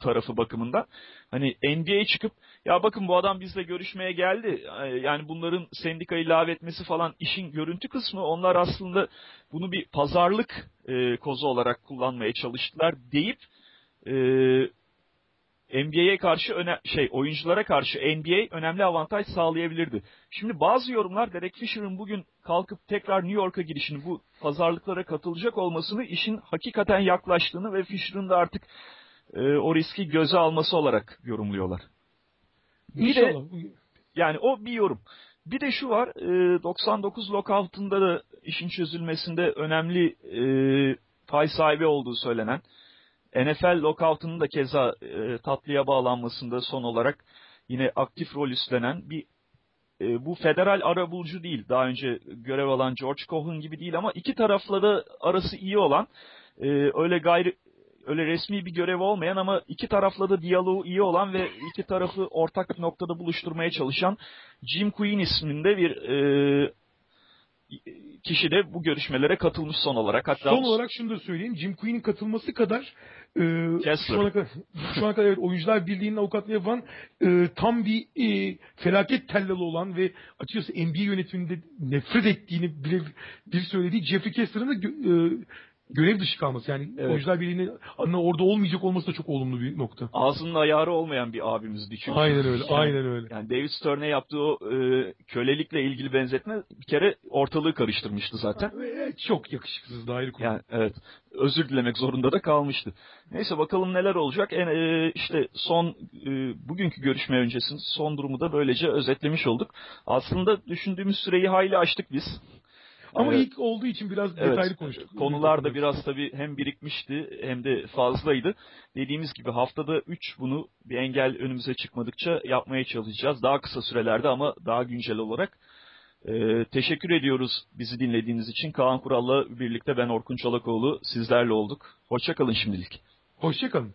tarafı bakımından. Hani NBA'ye çıkıp ya bakın bu adam bizle görüşmeye geldi. E, Yani bunların sendikayı ilave etmesi falan işin görüntü kısmı. Onlar aslında bunu bir pazarlık e, kozu olarak kullanmaya çalıştılar deyip e, NBA'ye karşı öne şey oyunculara karşı NBA önemli avantaj sağlayabilirdi. Şimdi bazı yorumlar Derek Fisher'ın bugün kalkıp tekrar New York'a girişini bu pazarlıklara katılacak olmasını işin hakikaten yaklaştığını ve Fisher'ın da artık e, o riski göze alması olarak yorumluyorlar. Bir de İnşallah. yani o bir yorum. Bir de şu var, e, 99 lockout'unda da işin çözülmesinde önemli e, pay sahibi olduğu söylenen, NFL lockout'unun da keza e, tatlıya bağlanmasında son olarak yine aktif rol üstlenen bir e, bu federal arabulucu değil. Daha önce görev alan George Cohen gibi değil ama iki tarafla da arası iyi olan e, öyle gayri öyle resmi bir görev olmayan ama iki tarafla da diyaloğu iyi olan ve iki tarafı ortak bir noktada buluşturmaya çalışan Jim Queen isminde bir e, kişi de bu görüşmelere katılmış son olarak. Hatta Son olarak şunu da söyleyeyim. Jim Queen'in katılması kadar e, Kessler. şu ana kadar, şu ana kadar evet, oyuncular birliğinin avukatlığı yapan e, tam bir e, felaket tellalı olan ve açıkçası NBA yönetiminde nefret ettiğini bile bir söylediği Jeffrey Kessler'ın da e, görev dışı kalması. Yani Evet. oyuncular birliğinin adına orada olmayacak olması da çok olumlu bir nokta. ağzının ayarı olmayan bir abimizdi çünkü. Aynen öyle. Yani- Aynen öyle. Yani David Stern'e yaptığı o e, kölelikle ilgili benzetme bir kere ortalığı karıştırmıştı zaten. Çok yakışıksız da ayrı konu. Yani evet özür dilemek zorunda da kalmıştı. Neyse bakalım neler olacak. En, e, işte son e, bugünkü görüşme öncesinde son durumu da böylece özetlemiş olduk. Aslında düşündüğümüz süreyi hayli aştık biz. Ama Evet. ilk olduğu için biraz Evet, detaylı konuştuk. Konular da biraz tabii hem birikmişti hem de fazlaydı. Dediğimiz gibi haftada 3 bunu bir engel önümüze çıkmadıkça yapmaya çalışacağız. Daha kısa sürelerde ama daha güncel olarak. Ee, teşekkür ediyoruz bizi dinlediğiniz için. Kaan Kural'la birlikte ben Orkun Çolakoğlu sizlerle olduk. Hoşçakalın şimdilik. Hoşçakalın.